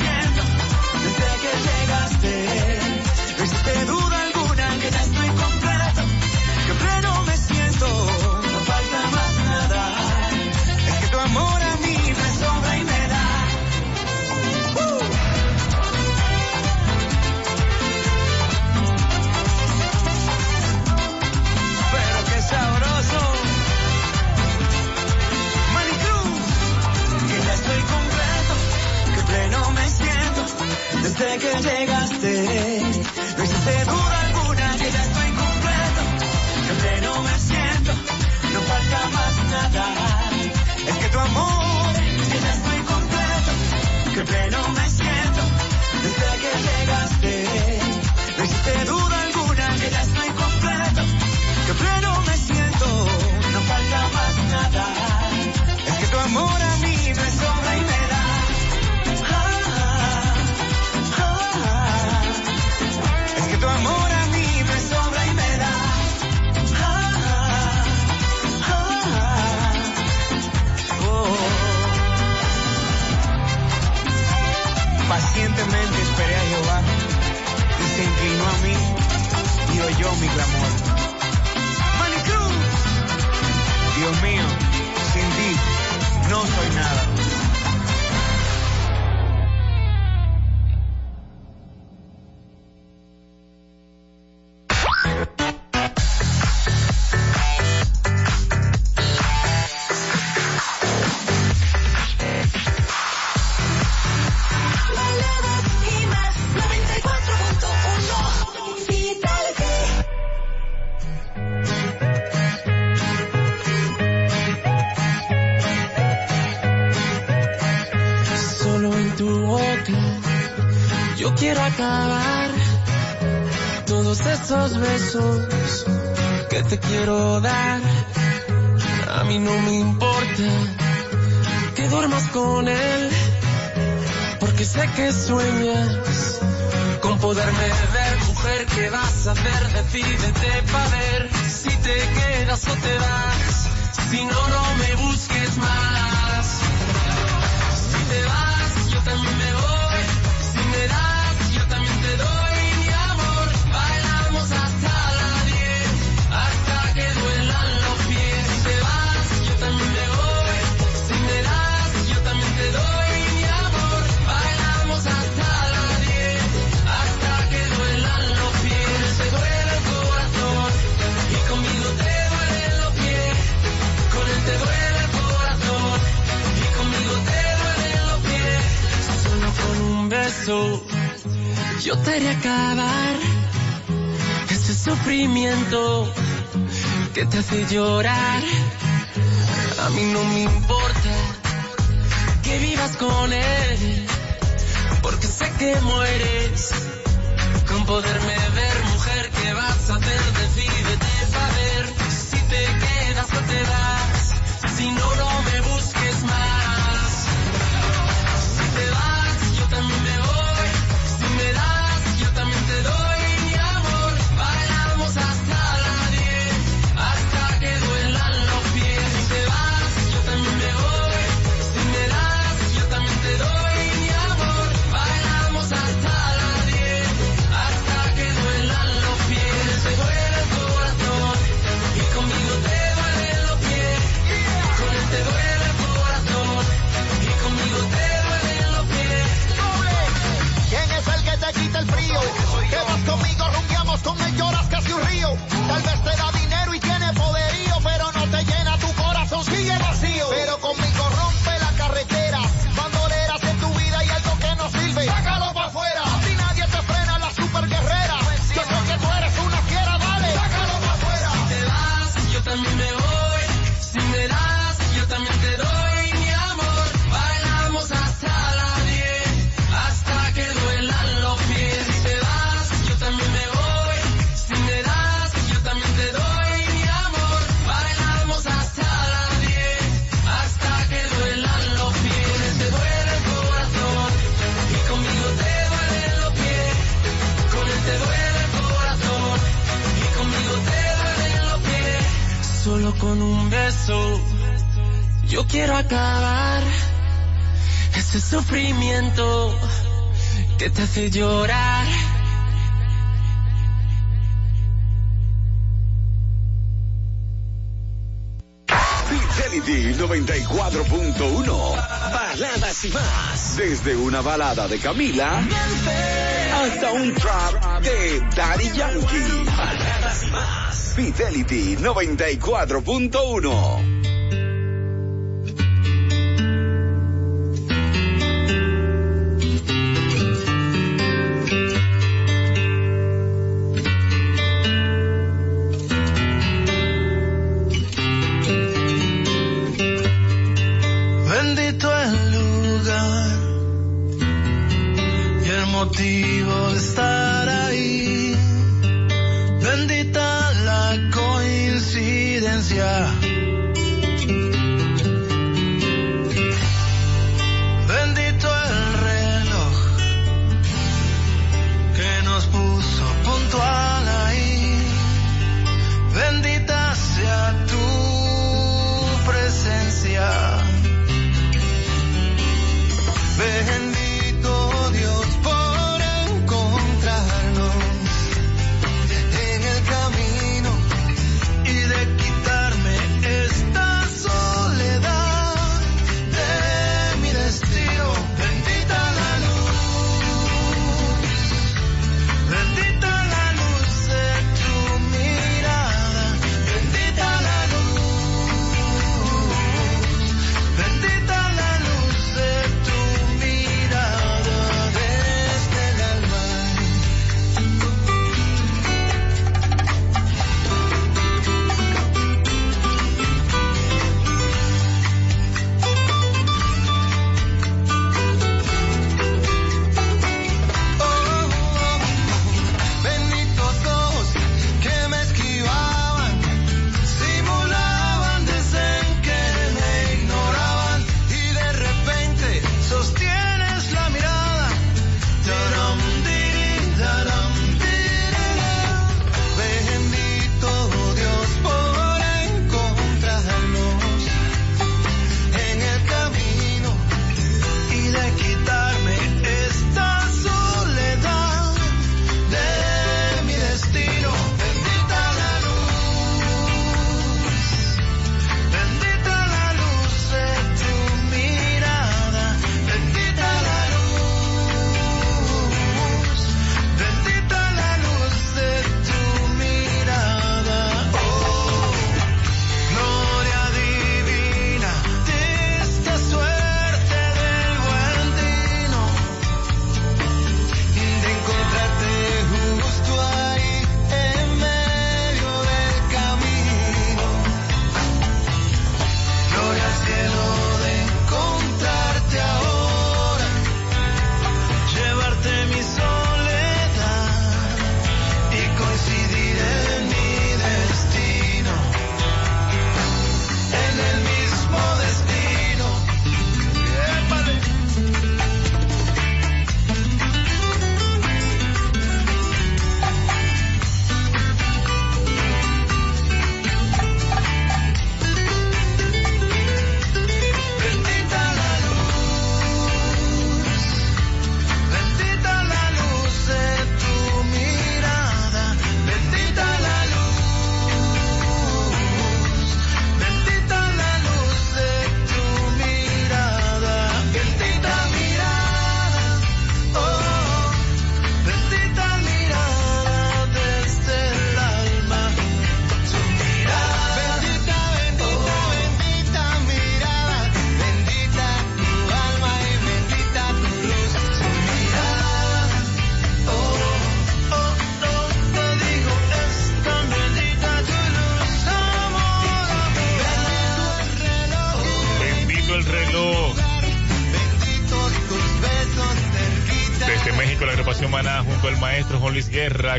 desde que llegaste. No existe duda alguna que ya estoy completo. Yo pleno me siento, no falta más nada. Es que tu amor, que ya estoy completo. Que pleno me nada. hace llorar. Fidelity 94.1 Baladas y más. Desde una balada de Camila hasta un trap de Daddy Yankee. Baladas y más. Fidelity 94.1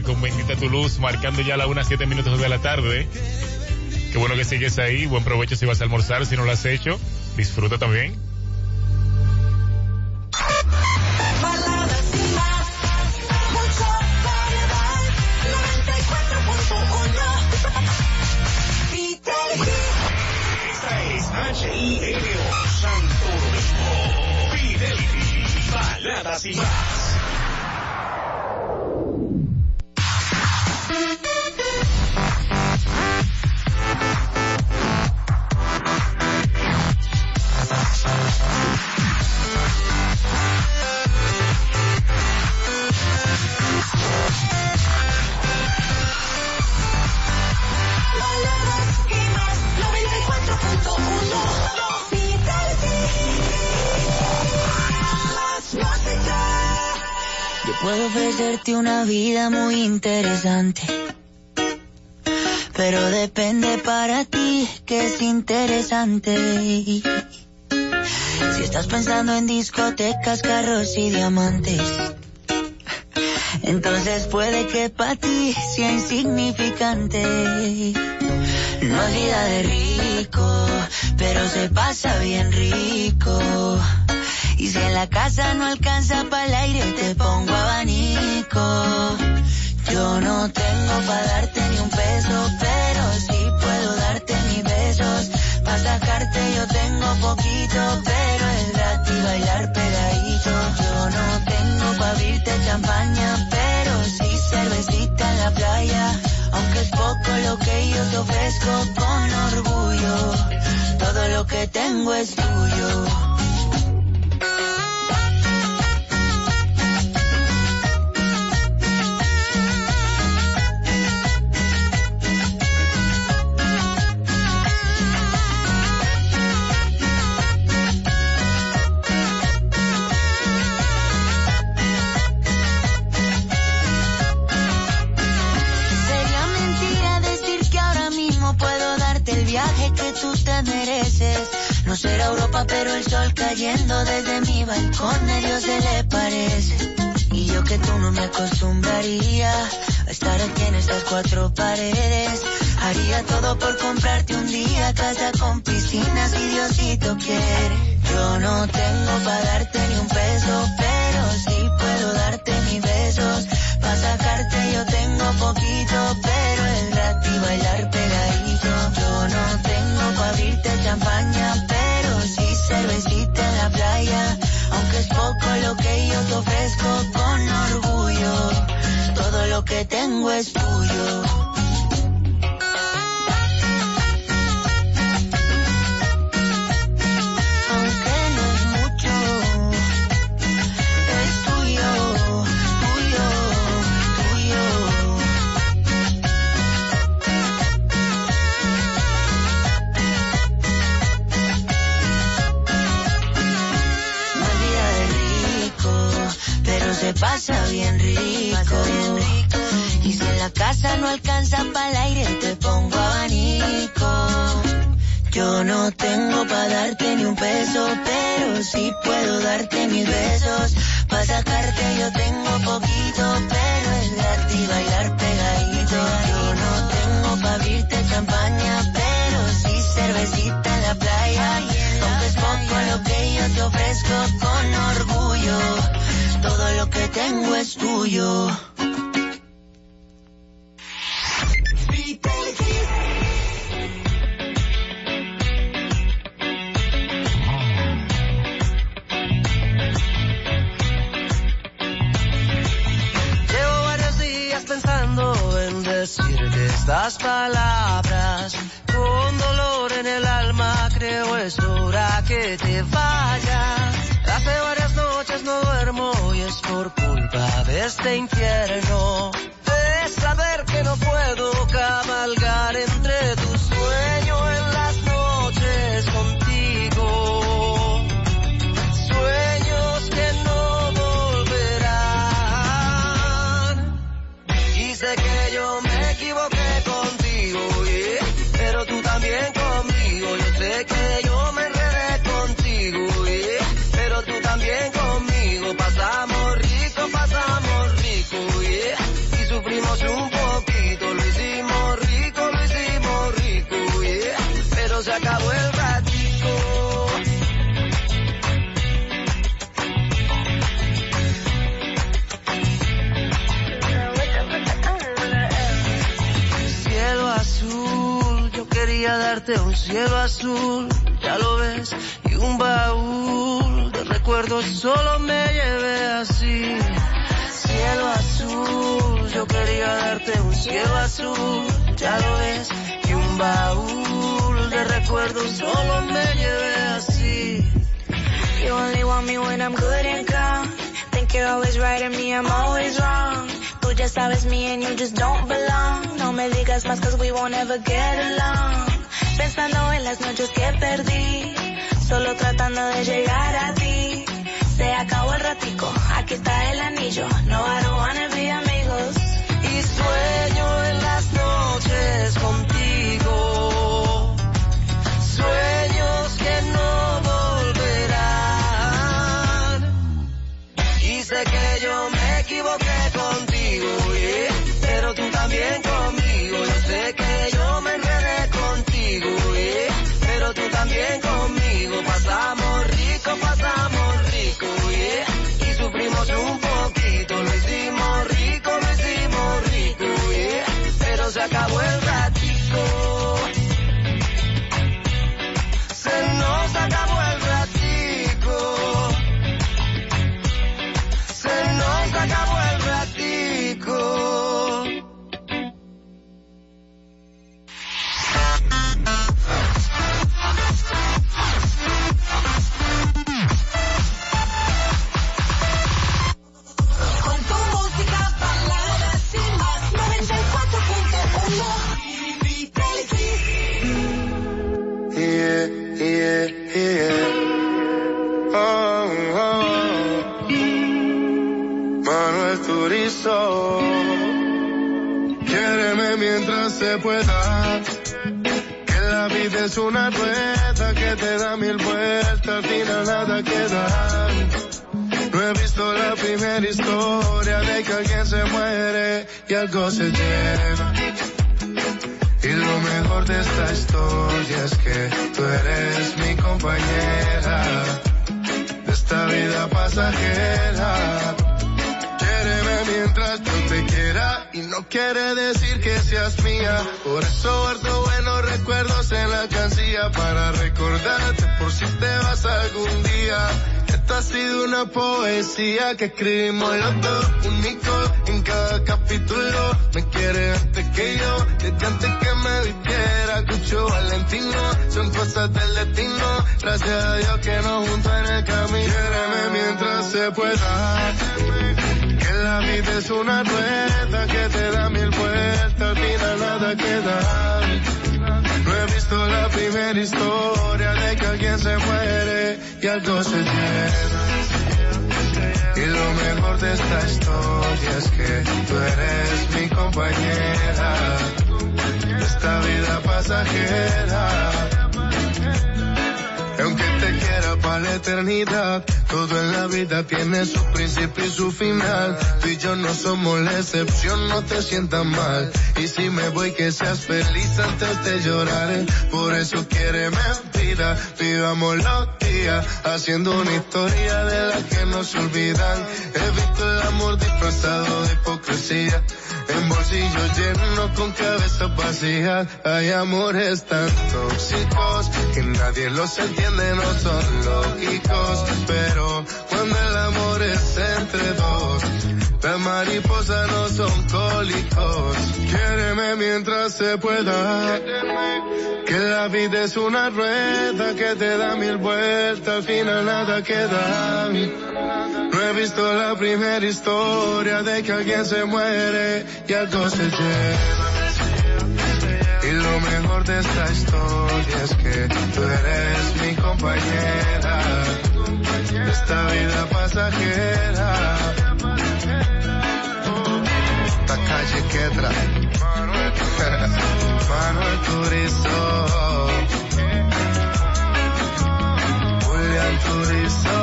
con Bendita tu Luz, marcando ya la 1 7 minutos de la tarde. Qué bueno que sigues ahí. Buen provecho si vas a almorzar, si no lo has hecho. Disfruta también. Pero depende para ti que es interesante. Si estás pensando en discotecas, carros y diamantes, entonces puede que para ti sea insignificante. No es vida de rico, pero se pasa bien rico. Y si en la casa no alcanza para el aire, te pongo abanico. Yo no tengo para darte ni un peso, pero sí puedo darte mis besos. Para sacarte yo tengo poquito, pero es gratis bailar pegadito. Yo no tengo para abrirte champaña, pero sí cervecita en la playa. Aunque es poco lo que yo te ofrezco con orgullo. Todo lo que tengo es tuyo. Europa, pero el sol cayendo desde mi balcón a Dios se le parece. Y yo que tú no me acostumbraría a estar aquí en estas cuatro paredes. Haría todo por comprarte un día casa con piscina si Diosito quiere. Yo no tengo para darte ni un peso, pero sí puedo darte mis besos. Para sacarte yo tengo poquito, pero es gratis bailar pegadito. Yo no tengo para abrirte champaña, pero cervecita en la playa. Aunque es poco lo que yo te ofrezco con orgullo. Todo lo que tengo es tuyo. Pasa bien rico. Y si en la casa no alcanza para el aire, te pongo abanico. Yo no tengo para darte ni un peso, pero sí puedo darte mis besos. Para sacarte yo tengo poquito, pero es gratis bailar pegadito. Yo no tengo para abrirte champaña, pero sí cervecita en la playa. Aunque es poco lo que yo te ofrezco con orgullo, lo que tengo es tuyo. Decirte estas palabras. Con dolor en el alma creo es hora que te vayas. Por culpa de este infierno. De saber que no puedo un cielo azul, ya lo ves, y un baúl de recuerdos solo me llevé así. Cielo azul, yo quería darte un cielo azul, ya lo ves, y un baúl de recuerdos solo me llevé así. You only want me when I'm good and calm. Think you're always right and me, I'm always wrong. Tú ya sabes me and you just don't belong. No me digas más cause we won't ever get along. Pensando en las noches que perdí. Solo tratando de llegar a ti. Se acabó el ratico, aquí está el anillo. No, I don't wanna be historia de que alguien se muere y algo se lleva. Y lo mejor de esta historia es que tú eres mi compañera de esta vida pasajera. Quiéreme mientras yo te quiera y no quiere decir que seas mía. Por eso guardo buenos recuerdos en la cancilla para recordarte por si te vas algún día. Esta ha sido una poesía que escribimos los dos, único en cada capítulo. Me quiere antes que yo, desde antes que me vistiera, Cucho Valentino. Son cosas del destino, gracias a Dios que nos juntó en el camino. Quiéreme mientras se pueda. Que la vida es una rueda que te da mil vueltas, al final nada queda. Visto la primera historia de que alguien se muere y algo se lleva. Y lo mejor de esta historia es que tú eres mi compañera esta vida pasajera. Te quiera para la eternidad, todo en la vida tiene su principio y su final. Tú y yo no somos la excepción, no te sientas mal. Y si me voy, que seas feliz antes de llorar. Por eso quiere vida, vivamos los días, haciendo una historia de la que no se olvidan. He visto el amor disfrazado de hipocresía. En bolsillos llenos con cabezas vacías hay amores tan tóxicos que nadie los entiende, son lógicos. Pero cuando el amor es entre dos, las mariposas no son cólicos. Quiéreme mientras se pueda. Que la vida es una rueda que te da mil vueltas, al final nada queda. No he visto la primera historia de que alguien se muere y algo se lleva. De esta historia es que tú eres mi compañera esta vida pasajera. Esta calle Quetra. Manuel Turizo. Julián Turizo.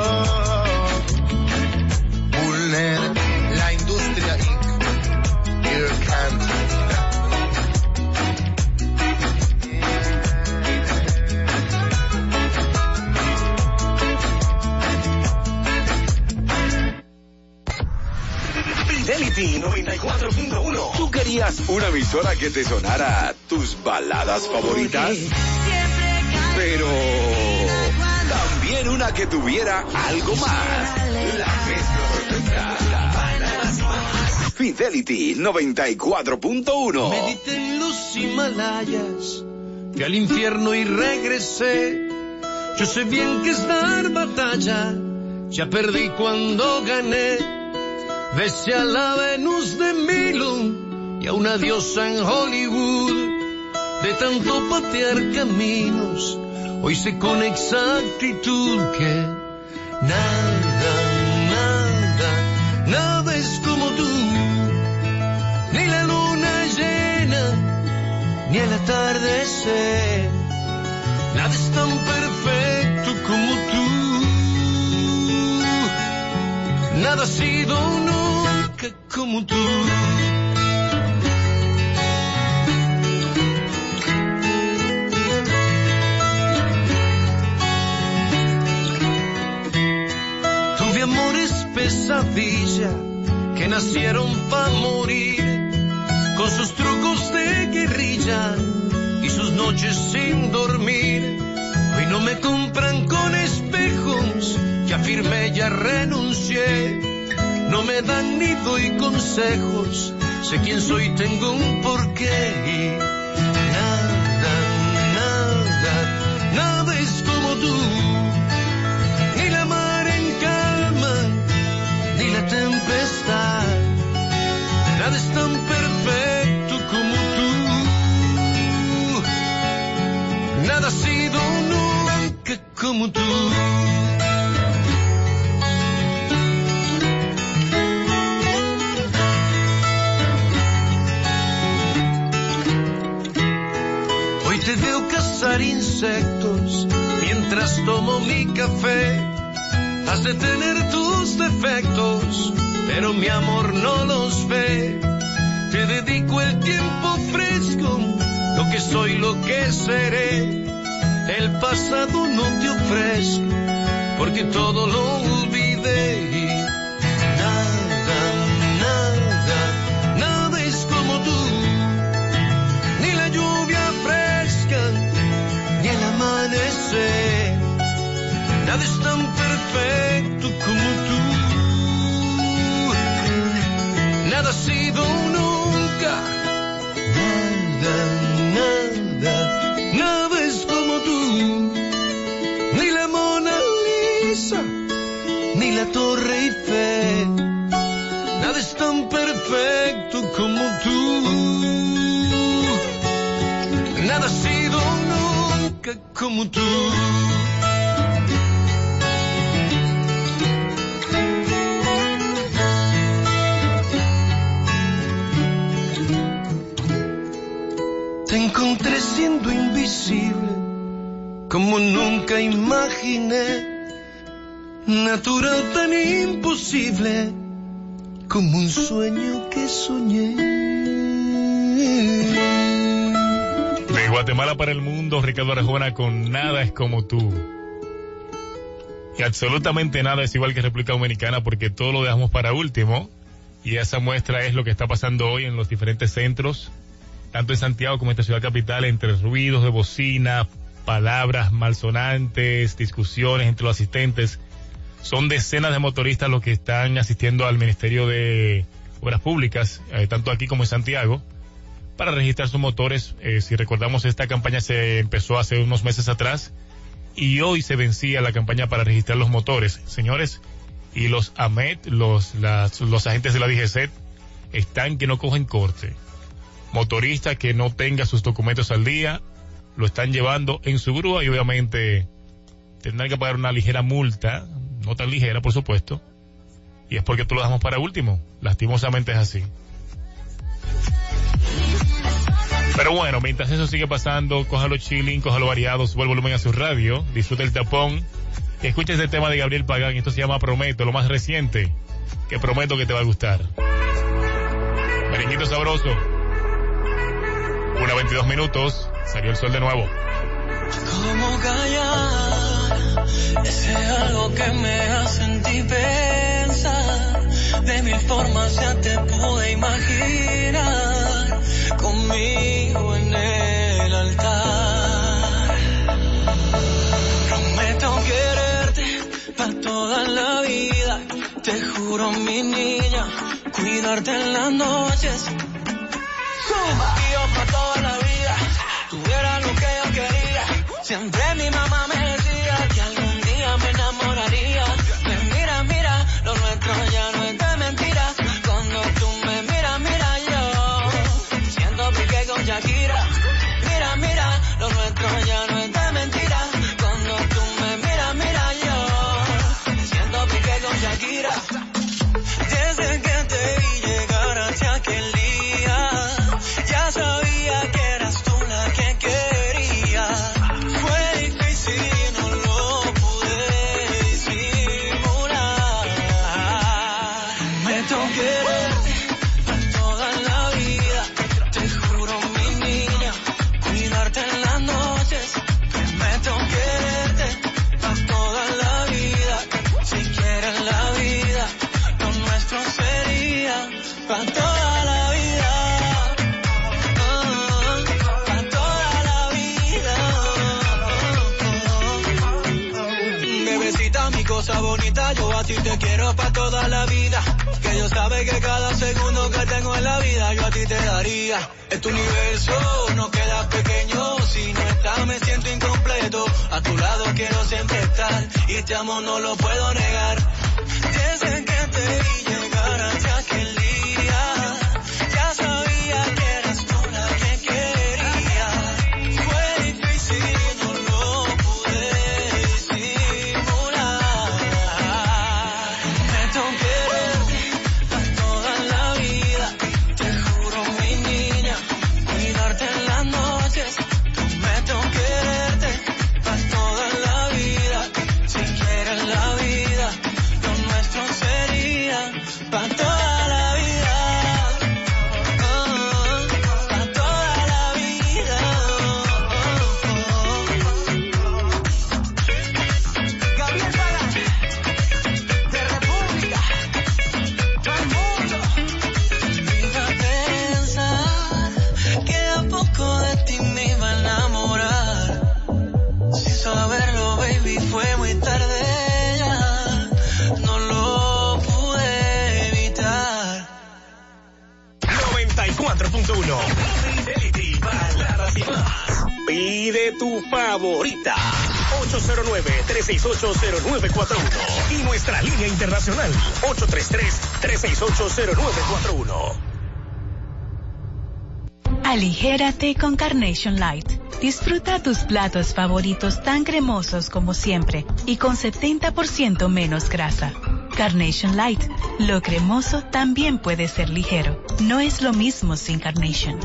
Fidelity 94.1. ¿Tú querías una emisora que te sonara tus baladas favoritas? Pero también una que tuviera algo más. La mezcla perfecta. Fidelity 94.1. Medité en los Himalayas, fui al infierno y regresé. Yo sé bien que es dar batalla, ya perdí cuando gané. Besé a la Venus de Milo y a una diosa en Hollywood. De tanto patear caminos, hoy sé con exactitud que nada, nada, nada es como tú. Ni la luna llena, ni el atardecer. Nada es tan perfecto Nada ha sido nunca como tú. Tuve amores pesadilla que nacieron para morir, con sus trucos de guerrilla y sus noches sin dormir. Hoy no me compran con ya firmé, ya renuncié. No me dan ni doy consejos, sé quién soy, tengo un porqué. Como tú. Hoy te veo cazar insectos mientras tomo mi café. Has de tener tus defectos, pero mi amor no los ve. Te dedico el tiempo fresco, lo que soy, lo que seré. El pasado no te ofrezco, porque todo lo olvidé. Nada, nada, nada es como tú ni la lluvia fresca, ni el amanecer. Nada es tan perfecto como tú. Nada ha sido como tú. Te encontré siendo invisible, como nunca imaginé. Natural tan imposible, como un sueño que soñé. Guatemala para el mundo, Ricardo Arjona con Nada es como tú. Y absolutamente nada es igual que República Dominicana porque todo lo dejamos para último. Y esa muestra es lo que está pasando hoy en los diferentes centros, tanto en Santiago como en esta ciudad capital, entre ruidos de bocina, palabras malsonantes, discusiones entre los asistentes. Son decenas de motoristas los que están asistiendo al Ministerio de Obras Públicas, eh, tanto aquí como en Santiago, para registrar sus motores. Eh, si recordamos, esta campaña se empezó hace unos meses atrás y hoy se vencía la campaña para registrar los motores. Señores, y los AMET, los, los agentes de la DGCET, están que no cogen corte. Motorista que no tenga sus documentos al día, lo están llevando en su grúa y obviamente tendrán que pagar una ligera multa, no tan ligera por supuesto, y es porque tú lo dejamos para último. Lastimosamente es así. Pero bueno, mientras eso sigue pasando, cójalo chilling, cójalo variado, sube el volumen a su radio, disfruta el tapón y escucha este tema de Gabriel Pagán. Esto se llama Prometo, lo más reciente, que prometo que te va a gustar. Merenguito sabroso. Una 22 minutos, salió el sol de nuevo. ¿Cómo callar ese algo que me hace en ti pensar? De mil formas ya te pude imaginar conmigo Te juro, mi niña, cuidarte en las noches. Yo para toda la vida tuviera lo que yo quería. Siempre mi mamá me que cada segundo que tengo en la vida yo a ti te daría. Este universo no queda pequeño, si no estás me siento incompleto. A tu lado quiero siempre estar y te amo no lo puedo negar. Desde que te vi llegar hacia aquel favorita. 809-368-0941. Y nuestra línea internacional. 833-368-0941. Aligérate con Carnation Light. Disfruta tus platos favoritos tan cremosos como siempre y con 70% menos grasa. Carnation Light. Lo cremoso también puede ser ligero. No es lo mismo sin Carnation.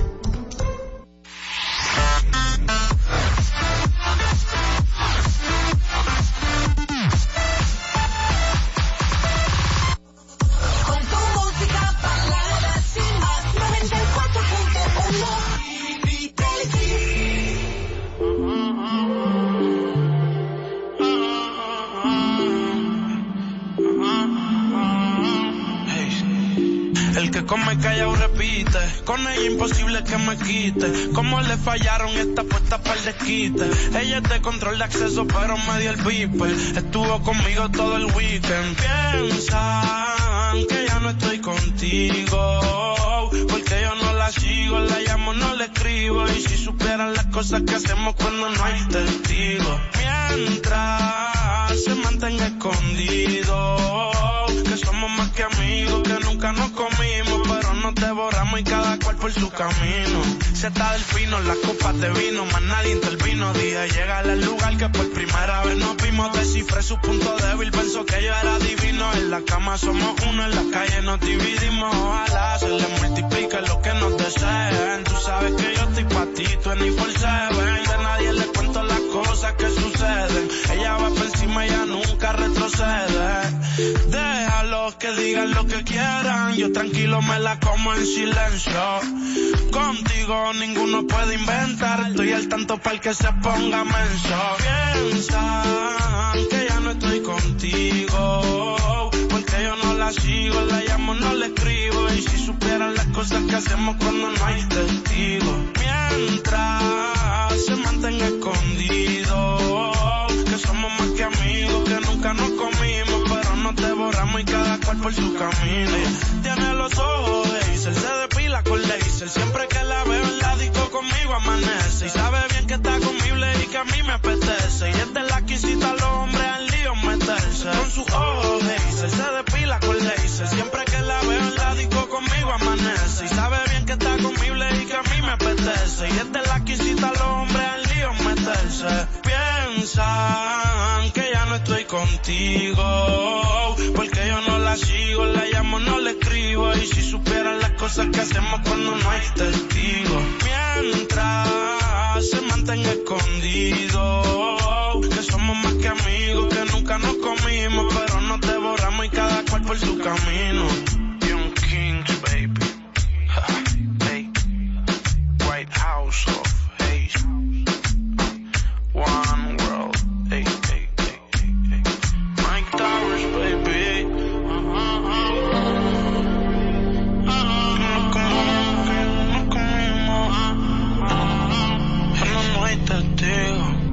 Quite. Como le fallaron esta puesta para el desquite. Ella de control de acceso, pero me dio el viper. Estuvo conmigo todo el weekend. Piensan que ya no estoy contigo. Porque yo no la sigo, la llamo, no le escribo. Y si supieran las cosas que hacemos cuando no hay testigos. Mientras se mantenga escondido. Que somos más que amigos, que nunca nos comimos, nos devoramos y cada cual por su camino. Se está del fino, las copas de vino, más nadie intervino. Dije, llega al lugar que por primera vez nos vimos, descifré su punto débil, pensó que yo era divino. En la cama somos uno, en la calle nos dividimos. Ojalá se le multiplique lo que nos deseen. Tú sabes que yo estoy pa' ti, tú en por seven. De nadie le cuento las cosas que suceden. Ella va por encima, ella nunca retrocede. Déjalo que digan lo que quieran. Yo tranquilo me la como en silencio. Contigo ninguno puede inventar. Estoy al tanto para el que se ponga menso. Piensan que ya no estoy contigo. Porque yo no la sigo, la llamo, no le escribo. Y si supieran las cosas que hacemos cuando no hay testigos. Mientras se mantenga escondido. Por su camino. Tiene los ojos de Hazel, se depila con laser. Siempre que la veo en la disco conmigo amanece. Y sabe bien que está conmigo y que a mí me apetece. Y es de la que incita a los hombres al lío meterse. Con sus ojos de Hazel, se depila con laser. Siempre que la veo en la disco conmigo amanece. Y sabe bien que está conmigo y que a mí me apetece. Y es de la que incita a los hombres al lío meterse. Piensan que ya no estoy contigo. Porque yo no la sigo, la llamo, no le escribo. Y si supieran las cosas que hacemos cuando no hay testigos. Mientras se mantenga escondido. Que somos más que amigos, que nunca nos comimos. Pero nos devoramos y cada cual por su camino. One the deal.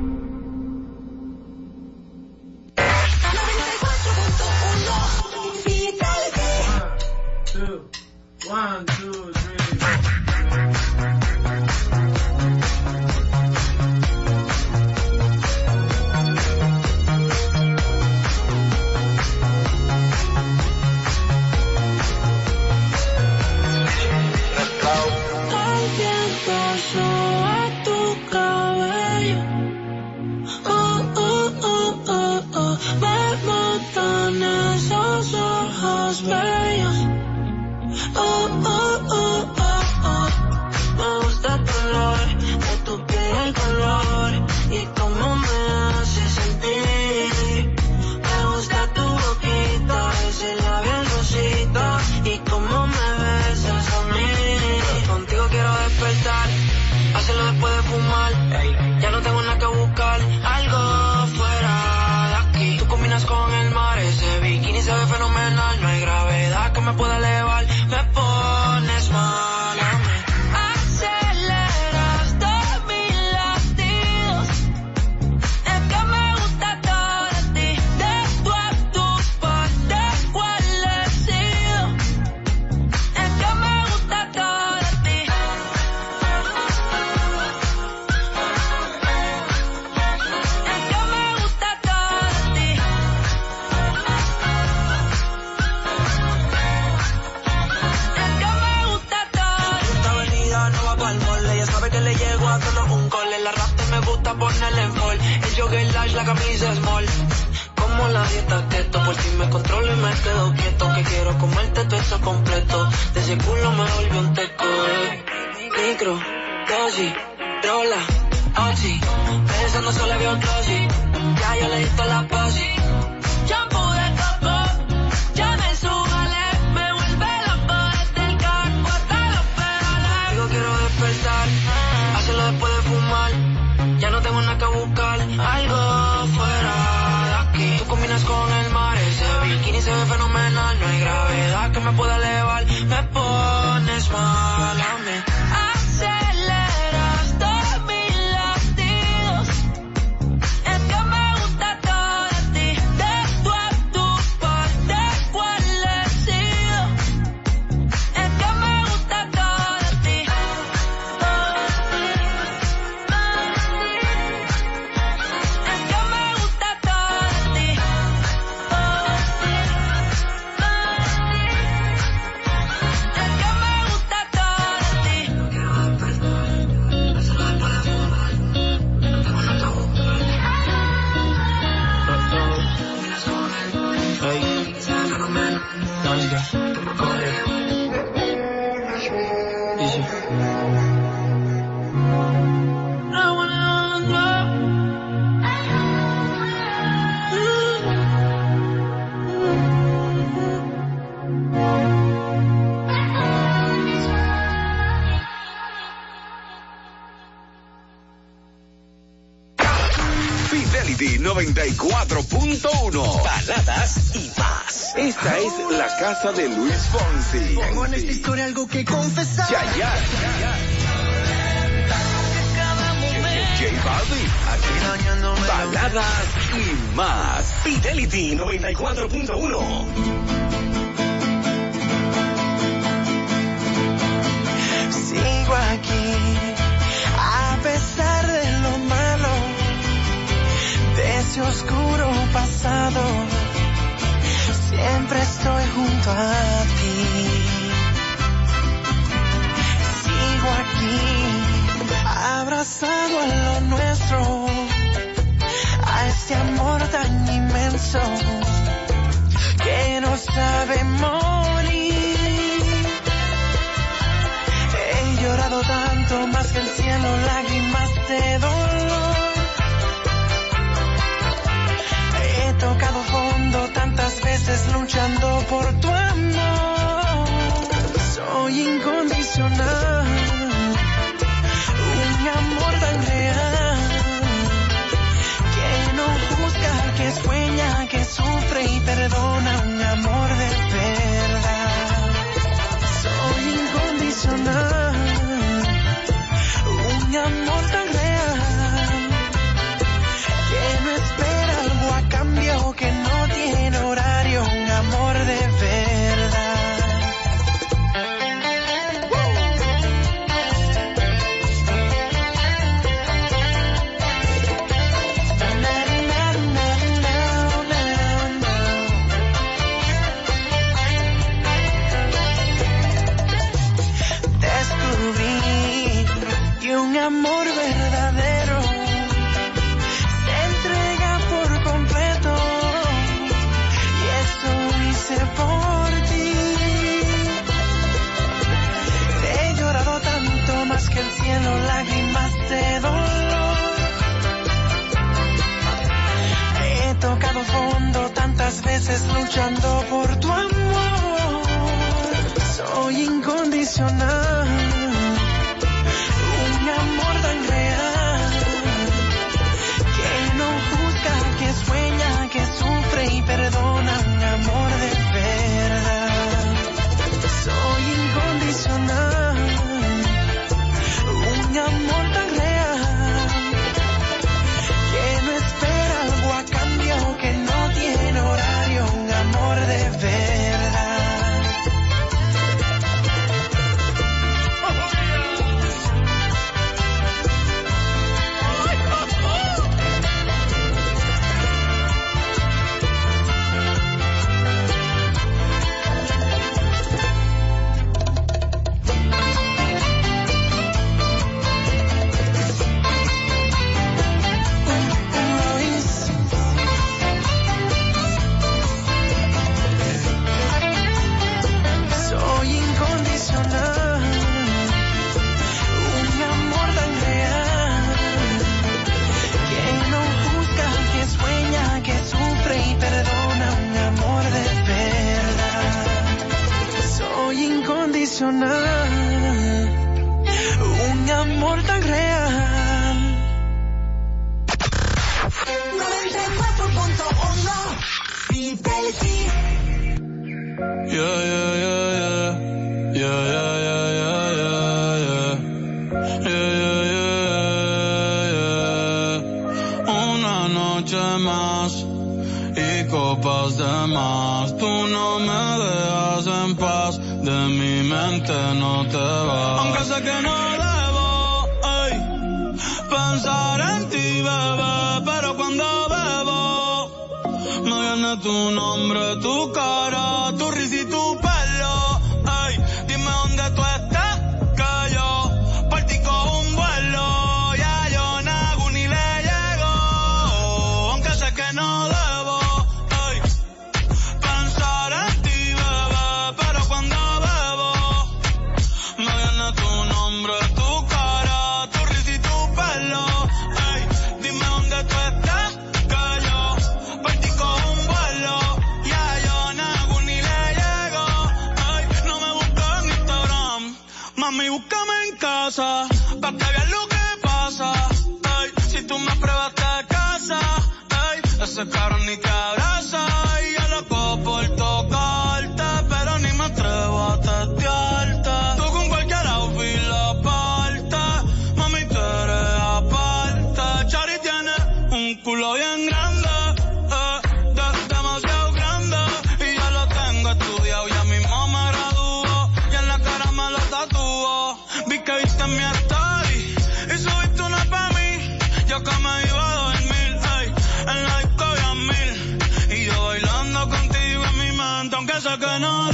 because I'm gonna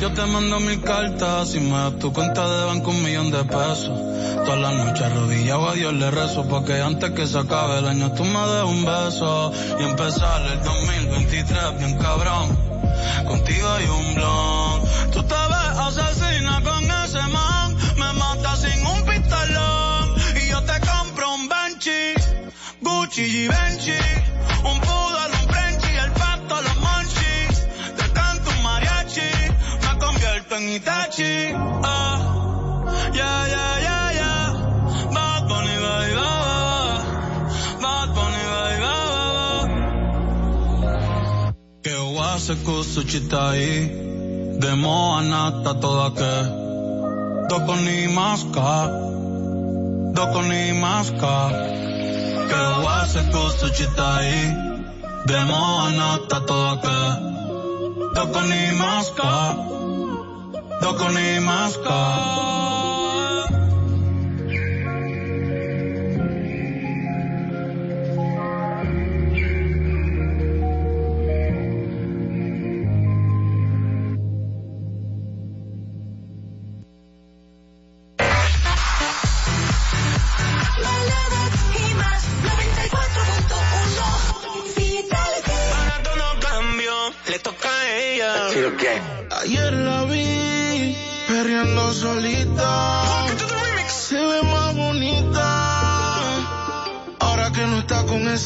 Yo te mando mil cartas y me das tu cuenta de banco un millón de pesos. Todas las noches arrodillado a Dios le rezo porque antes que se acabe el año tú me des un beso y empezar el 2023 bien cabrón. Contigo hay un blon. Tú te ves asesina con ese man. Me mata sin un pistolón. Y yo te compro un Benchi. Gucci y Benchi. Un en Itachi. Ah, ya, ya, ya, ya. Bad Bunny. Bad Bunny. Que guase cosa chita ahí. De toda que. Doko ni maska. Doko ni maska. Que guase cosa chita ahí. De moa nata toda que. Doko ni maska. Doconi Masca.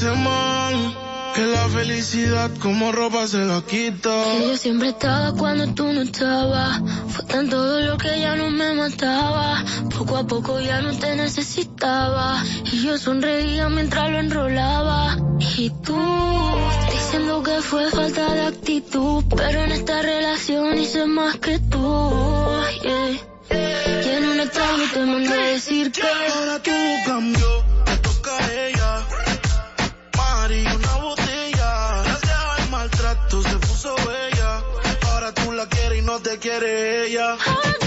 Que la felicidad como ropa se la quita. Que yo siempre estaba cuando tú no estabas. Fue tanto dolor que ya no me mataba. Poco a poco ya no te necesitaba. Y yo sonreía mientras lo enrolaba. Y tú, diciendo que fue falta de actitud. Pero en esta relación hice más que tú. Yeah. Y en un extraño te mandé a decir que ahora tú cambió. no te quiere ella. Oh,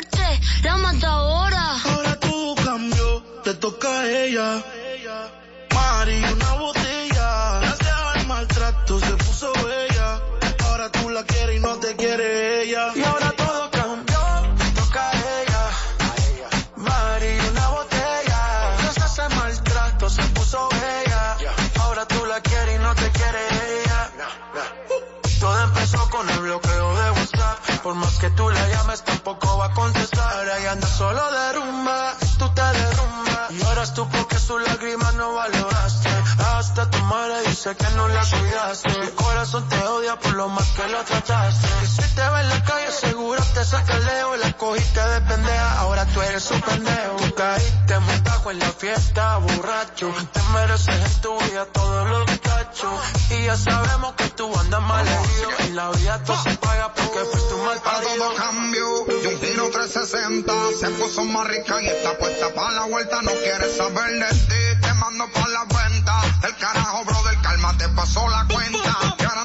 fuerte, la matadora. tú la llames tampoco va a contestar. Ella anda solo de rumba, tú te derrumbas. Y ahora es tú su lágrima no valoraste. Hasta tu madre dice que no la cuidaste. El corazón te odia por lo mal que lo trataste. Y si te ve en la calle seguro te saca el. La cogiste de pendeja, ahora tú eres un pendejo en la fiesta, borracho. Te mereces en tu vida todos los cachos. Y ya sabemos que tú andas mal herido. En la vida todo se paga porque fuiste un mal parido. todo cambio, y un giro 360. Se puso más rica y está puesta para la vuelta. No quiere saber de ti, te mando para la venta. El carajo, brother, calma, te pasó la cuenta. Y ahora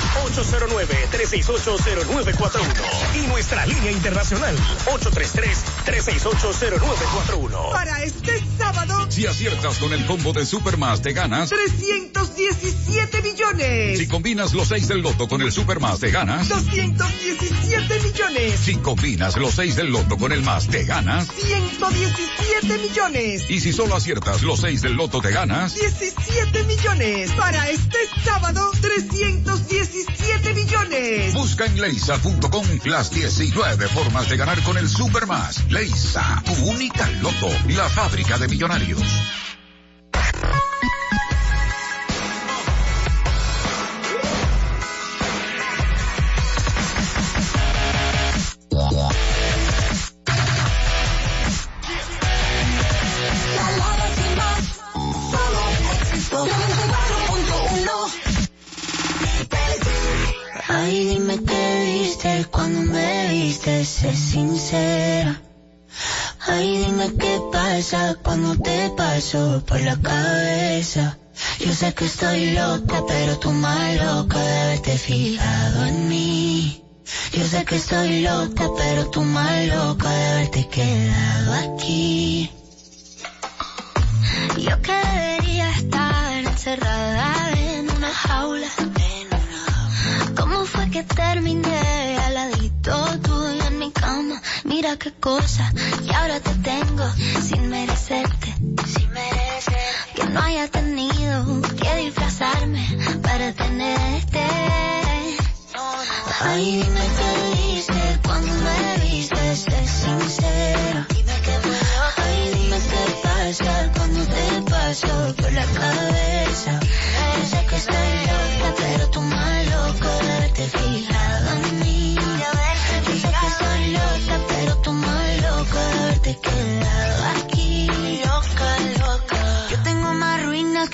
809-368-0941. Y nuestra línea internacional, 833-368-0941. Para este sábado, Si aciertas con el combo de Supermas te ganas. 317 millones. Si combinas los 6 del loto con el Supermas te ganas. 217 millones. Si combinas los 6 del loto con el más te ganas. 117 millones. Y si solo aciertas los 6 del loto te ganas. 17 millones. Para este sábado, 317 millones. Busca en leisa.com las 19 formas de ganar con el Supermas. Leisa, tu única loto, la fábrica de millonarios. Ay, dime qué viste cuando me viste, sé sincera. Ay, dime qué pasa cuando te paso por la cabeza. Yo sé que estoy loca, pero tú más loca de haberte fijado en mí. Yo sé que estoy loca, pero tú más loca de haberte quedado aquí. Yo que que terminé al ladito tuyo en mi cama? Mira qué cosa, y ahora te tengo sin merecerte. Sin merecer. Que no haya tenido que disfrazarme para tenerte. Ay, dime qué viste cuando me viste, sé sincera. Ay, dime qué pasa cuando te paso por la cabeza.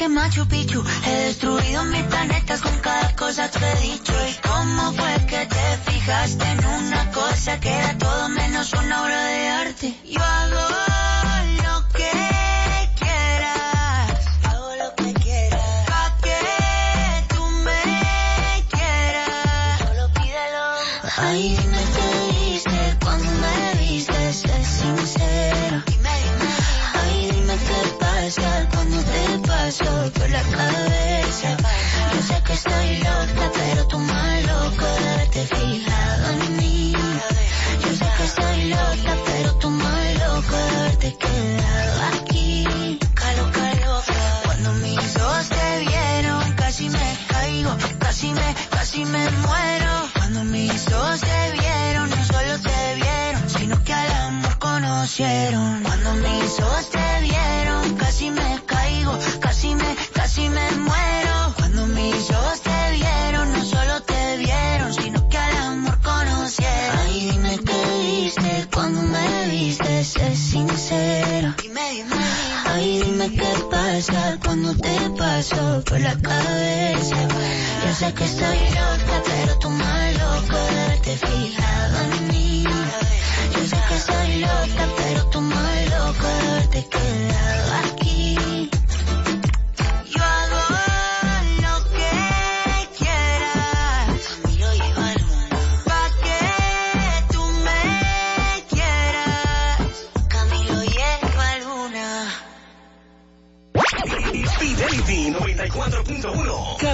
Machu Picchu. He destruido mis planetas con cada cosa que he dicho. ¿Y cómo fue que te fijaste en una cosa que era todo menos una obra de arte? Yo hago Yo sé que estoy por la cabeza. Yo sé que estoy loca, pero tú más loca de haberte fijado en mí. Yo sé que estoy loca, pero tú más loca de haberte quedado aquí.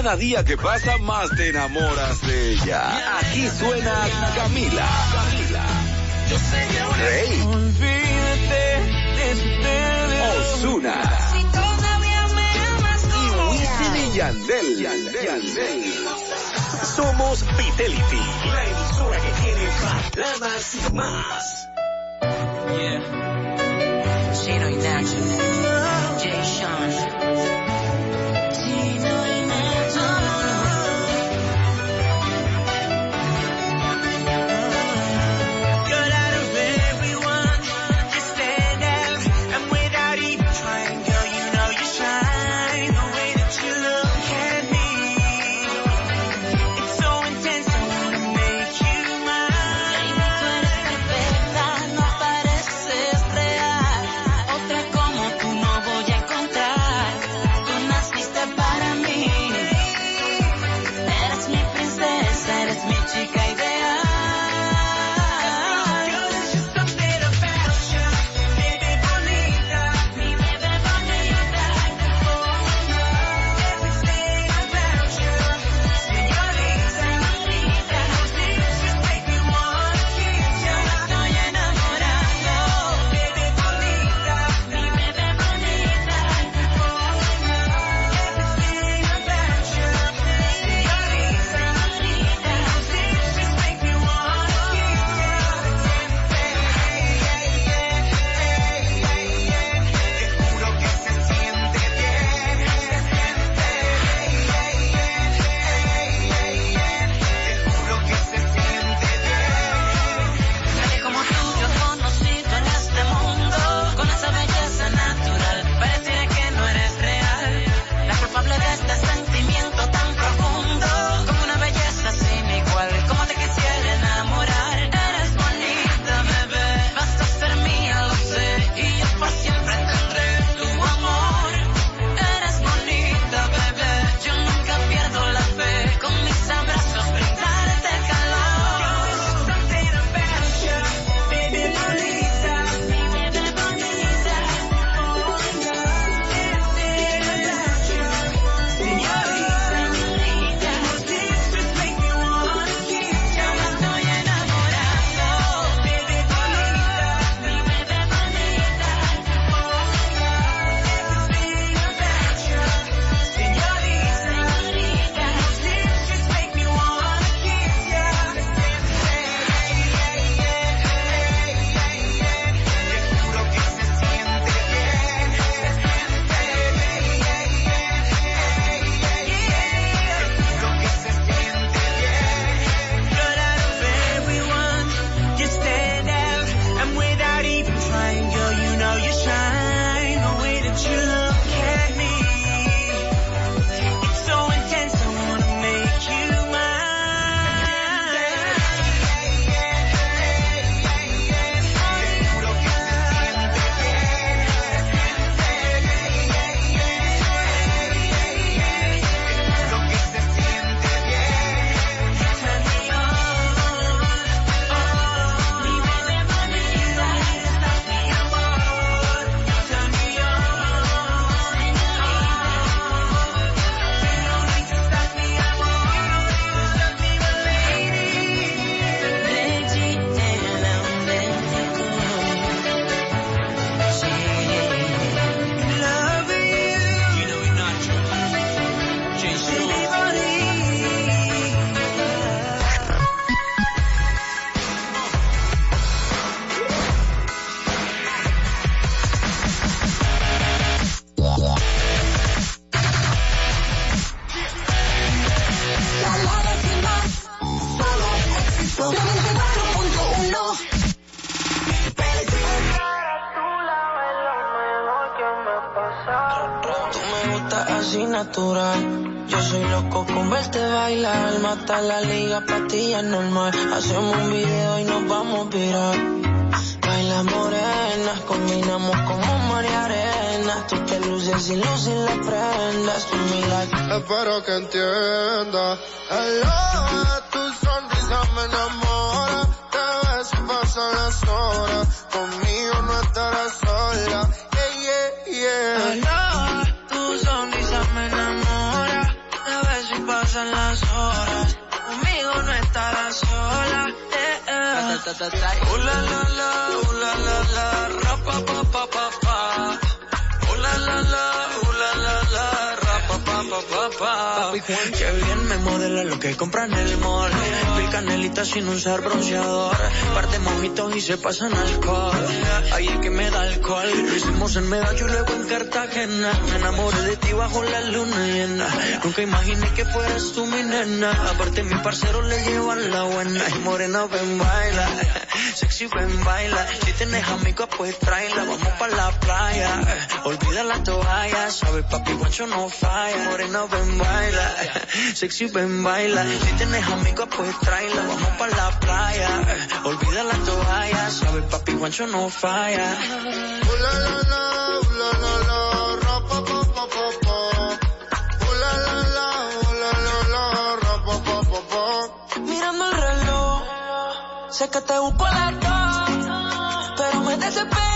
Cada día que pasa más te enamoras de ella. Aquí suena Camila. Yo sé que ahora Rey. olvídate de ustedes. Osuna. Si todavía me amas como Wisin y Yandel. Yandel. Somos Fidelity, la emisora que tiene y más. Yeah. Chino y Nacho. Se pasan alcohol. Ahí es que me da alcohol. Lo hicimos en Medallo y luego en Cartagena. Me enamoré de ti bajo la luna llena. Nunca imaginé que fueras tú mi nena. Aparte mi parcero le llevan la buena. Y morena ven baila. Sexy ven baila. Si tienes amigos pues tráela. Vamos pa' la playa. Olvida la toalla. Sabes papi guacho no falla. Morena ven baila. Sexy ven baila. Si tienes amigos pues tráela. Vamos pa' la playa. Olvida la toalla. Sabes papi guacho no falla. La, la, la, Sé que te busco a. Pero me desespera.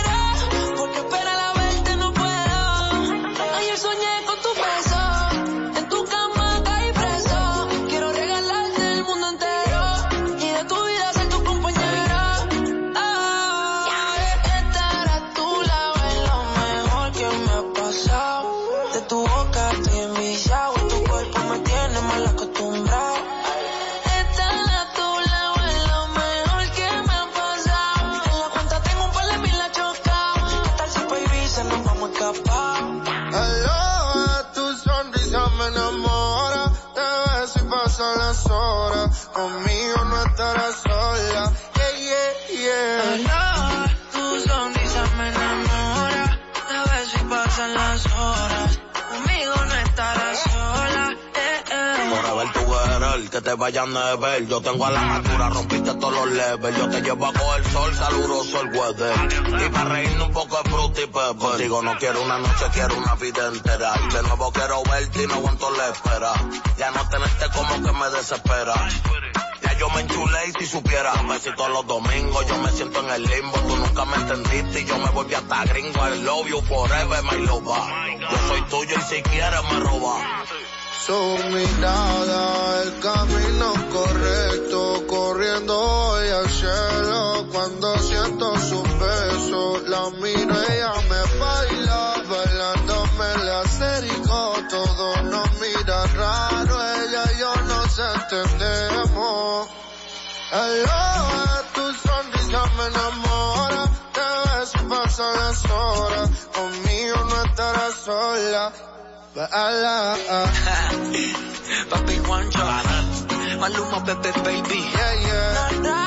Te vayan a ver. Yo tengo a la altura, rompiste todos los levels. Yo te llevo a coger sol, caluroso el weather. Y para reírnos un poco de fruta y pepper. Contigo no quiero una noche, quiero una vida entera. De nuevo quiero verte y no aguanto la espera. Ya no tenerte como que me desespera. Ya yo me enchulé y si supiera, besito los domingos, yo me siento en el limbo, tú nunca me entendiste y yo me volví hasta gringo, I love you forever, my lover. Yo soy tuyo y si quieres me roba. Su mirada, el camino correcto, corriendo hoy al cielo. Cuando siento su beso, la miro, ella me baila, bailándome la acerico. Todo nos mira raro, ella y yo nos entendemos. Hello, tu sonrisa me enamora, te ves pasan las horas. Conmigo no estarás sola. Baila. Papi Juancho. Maluma, Pepe, baby. Yeah, yeah. No, no,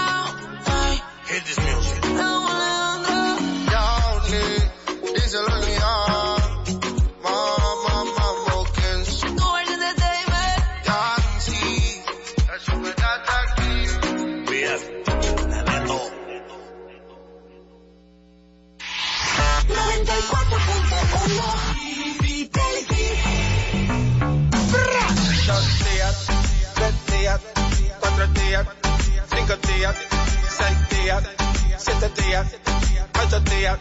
ay. Hit this music. No, Alejandro. Downey, díselo ya. Mamá, mamá, ¿quién días, cinco días, seis días, siete días, ocho días.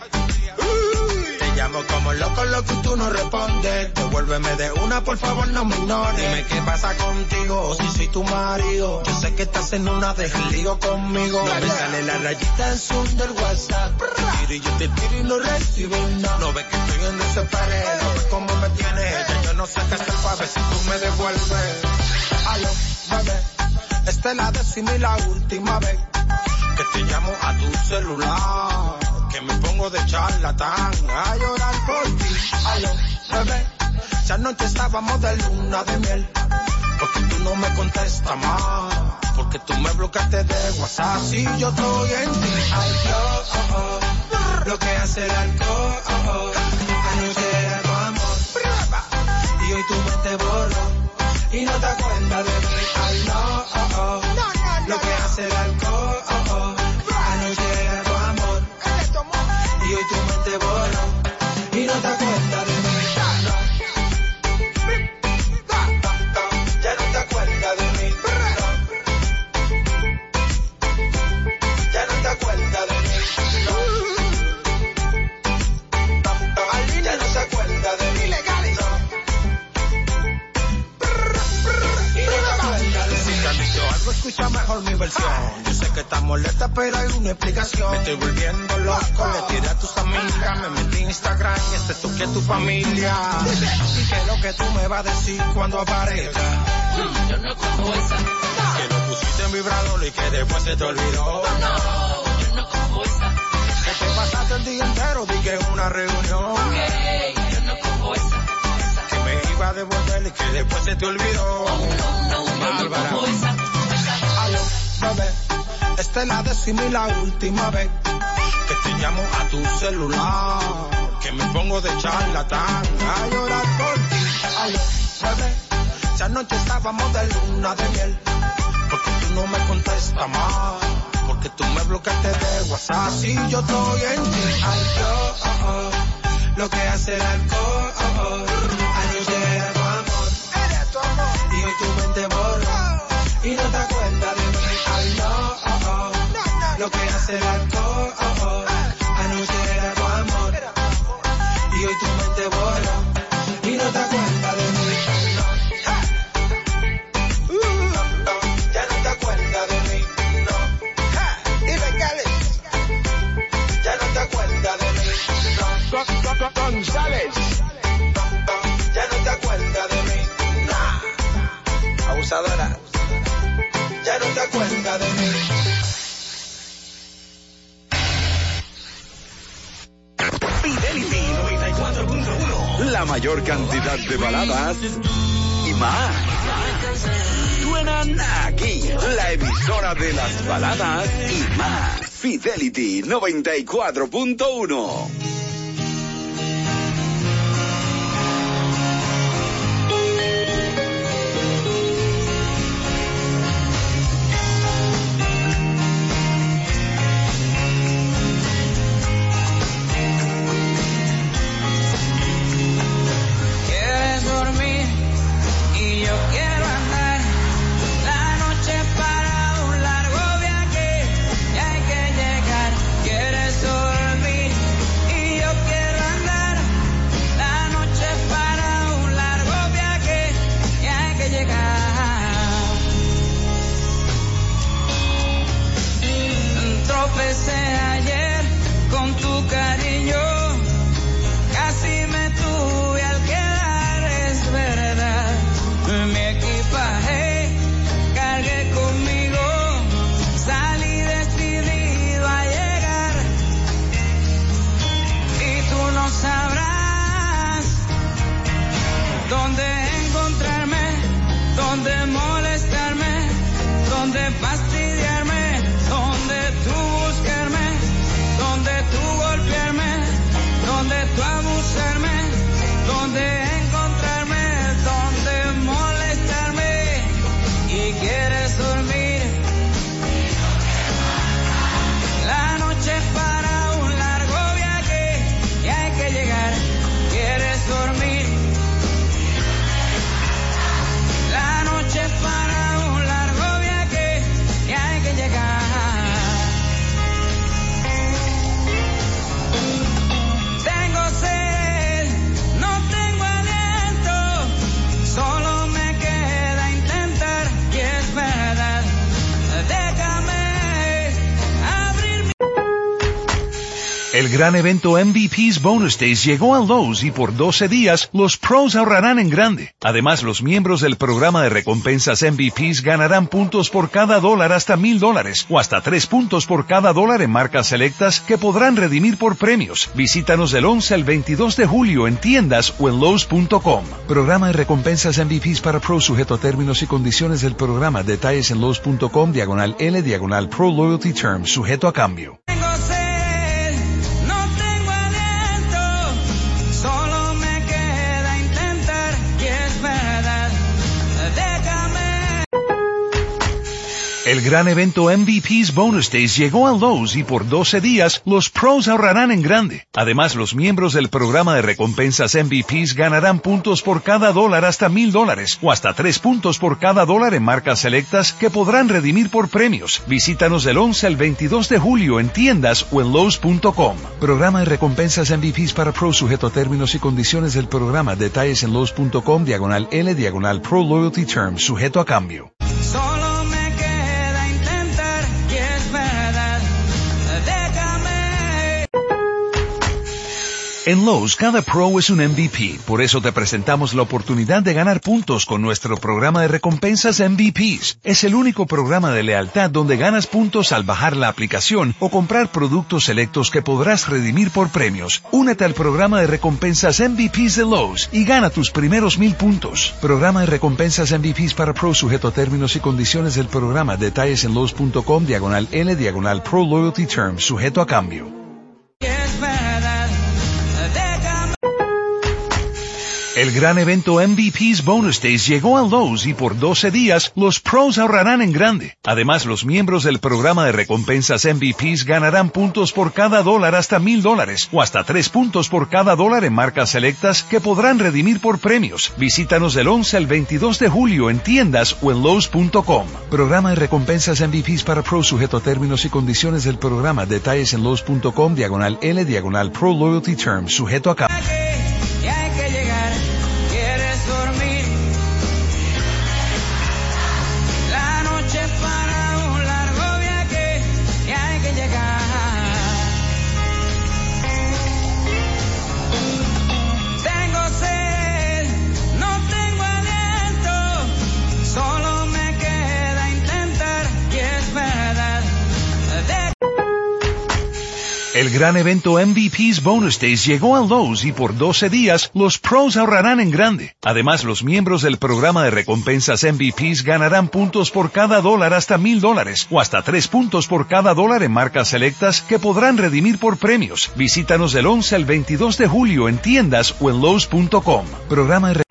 Uy. Te llamo como loco, loco y tú no respondes. Devuélveme de una, por favor, no me ignores. Dime qué pasa contigo, si soy tu marido. Yo sé que estás en una, el lío conmigo. Me sale la rayita en zoom del WhatsApp. Tiro y yo te tiro y no recibo nada. No ves que estoy en desespero, no ves cómo me tienes. Ya yo no sé qué hacer para ver si tú me devuelves. Aló, bebé, esta es la décima y la última vez que te llamo a tu celular. Que me pongo de charlatán a llorar por ti. Aló, bebé, esa noche estábamos de luna de miel. Porque tú no me contestas más. Porque tú me bloqueaste de WhatsApp. Si yo estoy en ti. Ay, Dios, oh, oh, lo que hace el alcohol. Oh, oh. Anoche era tu amor. Y hoy tu mente borró y no te acuerdas de escucha mejor mi versión. Yo sé que estás molesta, pero hay una explicación. Me estoy volviendo loco, le tiré a tus amigas, me metí en Instagram y este toque a tu familia. ¿Y qué es lo que tú me vas a decir cuando aparezca? Yo no como esa. Que lo pusiste en vibrador y que después se te olvidó. No, yo no como esa. Que te pasaste el día entero, dije en una reunión. yo no como esa. Que me iba a devolver y que después se te olvidó. Bárbara. Aló, bebé, esta es la décima y la última vez que te llamo a tu celular. Que me pongo de charlatán a llorar por ti. Aló, bebé, esa noche estábamos de luna de miel. Porque tú no me contestas más. Porque tú me bloqueaste de WhatsApp. Si yo estoy en ti. Ay, yo, oh, oh, lo que hace el alcohol. Oh, oh. Anoche era tu amor. Y hoy tu mente borró y no te acuerdas lo que hace el alcohol. Oh, oh. Anoche era tu amor y hoy tu mente borró y no te acuerdas de mí. Uh, ya no te acuerdas de mí. No. Dime, Cali. Ya no te acuerdas de mí. No. González. Ya no te acuerdas de mí. No. Abusadora. Ya no te acuerdas de mí. La mayor cantidad de baladas y más. Suenan aquí, la emisora de las baladas y más. Fidelity 94.1. El gran evento MVP's Bonus Days llegó a Lowe's y por 12 días los pros ahorrarán en grande. Además, los miembros del programa de recompensas MVP's ganarán puntos por cada dólar hasta mil dólares o hasta tres puntos por cada dólar en marcas selectas que podrán redimir por premios. Visítanos del 11 al 22 de julio en tiendas o en Lowe's.com. Programa de recompensas MVP's para pros sujeto a términos y condiciones del programa. Detalles en Lowe's.com diagonal L diagonal Pro Loyalty Terms sujeto a cambio. El gran evento MVP's Bonus Days llegó a Lowe's y por 12 días los pros ahorrarán en grande. Además, los miembros del programa de recompensas MVP's ganarán puntos por cada dólar hasta mil dólares o hasta tres puntos por cada dólar en marcas selectas que podrán redimir por premios. Visítanos del 11 al 22 de julio en tiendas o en Lowe's.com. Programa de recompensas MVP's para pros sujeto a términos y condiciones del programa. Detalles en Lowe's.com diagonal L diagonal Pro Loyalty Terms sujeto a cambio. En Lowe's, cada pro es un MVP, por eso te presentamos la oportunidad de ganar puntos con nuestro programa de recompensas MVPs. Es el único programa de lealtad donde ganas puntos al bajar la aplicación o comprar productos selectos que podrás redimir por premios. Únete al programa de recompensas MVPs de Lowe's y gana tus primeros mil puntos. Programa de recompensas MVPs para pro sujeto a términos y condiciones del programa. Detalles en Lowe's.com diagonal L diagonal Pro Loyalty Terms sujeto a cambio. El gran evento MVP's Bonus Days llegó a Lowe's y por 12 días los pros ahorrarán en grande. Además, los miembros del programa de recompensas MVP's ganarán puntos por cada dólar hasta mil dólares o hasta tres puntos por cada dólar en marcas selectas que podrán redimir por premios. Visítanos del 11 al 22 de julio en tiendas o en Lowe's.com. Programa de recompensas MVP's para pros sujeto a términos y condiciones del programa. Detalles en Lowe's.com diagonal L diagonal Pro Loyalty Terms sujeto a cambio. El gran evento MVP's Bonus Days llegó a Lowe's y por 12 días los pros ahorrarán en grande. Además, los miembros del programa de recompensas MVP's ganarán puntos por cada dólar hasta mil dólares o hasta tres puntos por cada dólar en marcas selectas que podrán redimir por premios. Visítanos del 11 al 22 de julio en tiendas o en Lowe's.com. Programa de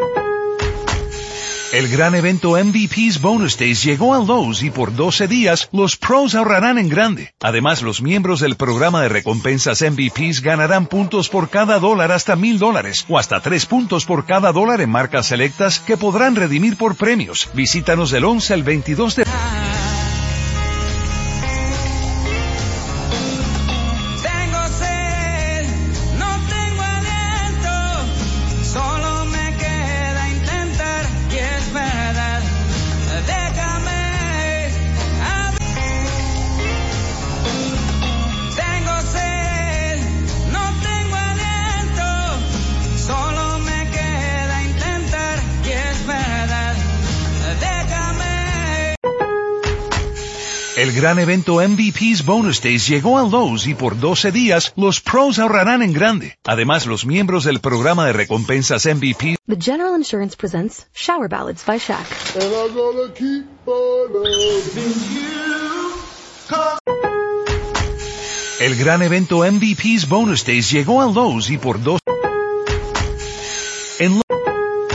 el gran evento MVP's Bonus Days llegó a Lowe's y por 12 días los pros ahorrarán en grande. Además, los miembros del programa de recompensas MVP's ganarán puntos por cada dólar hasta mil dólares o hasta tres puntos por cada dólar en marcas selectas que podrán redimir por premios. Visítanos del 11 al 22 de gran evento MVP's Bonus Days llegó a Lowe's y por 12 días los pros ahorrarán en grande. Además, los miembros del programa de recompensas MVP The General Insurance presents Shower Ballads by Shaq. And I'm gonna keep on loving you. 'cause El gran evento MVP's Bonus Days llegó a Lowe's y por dos... En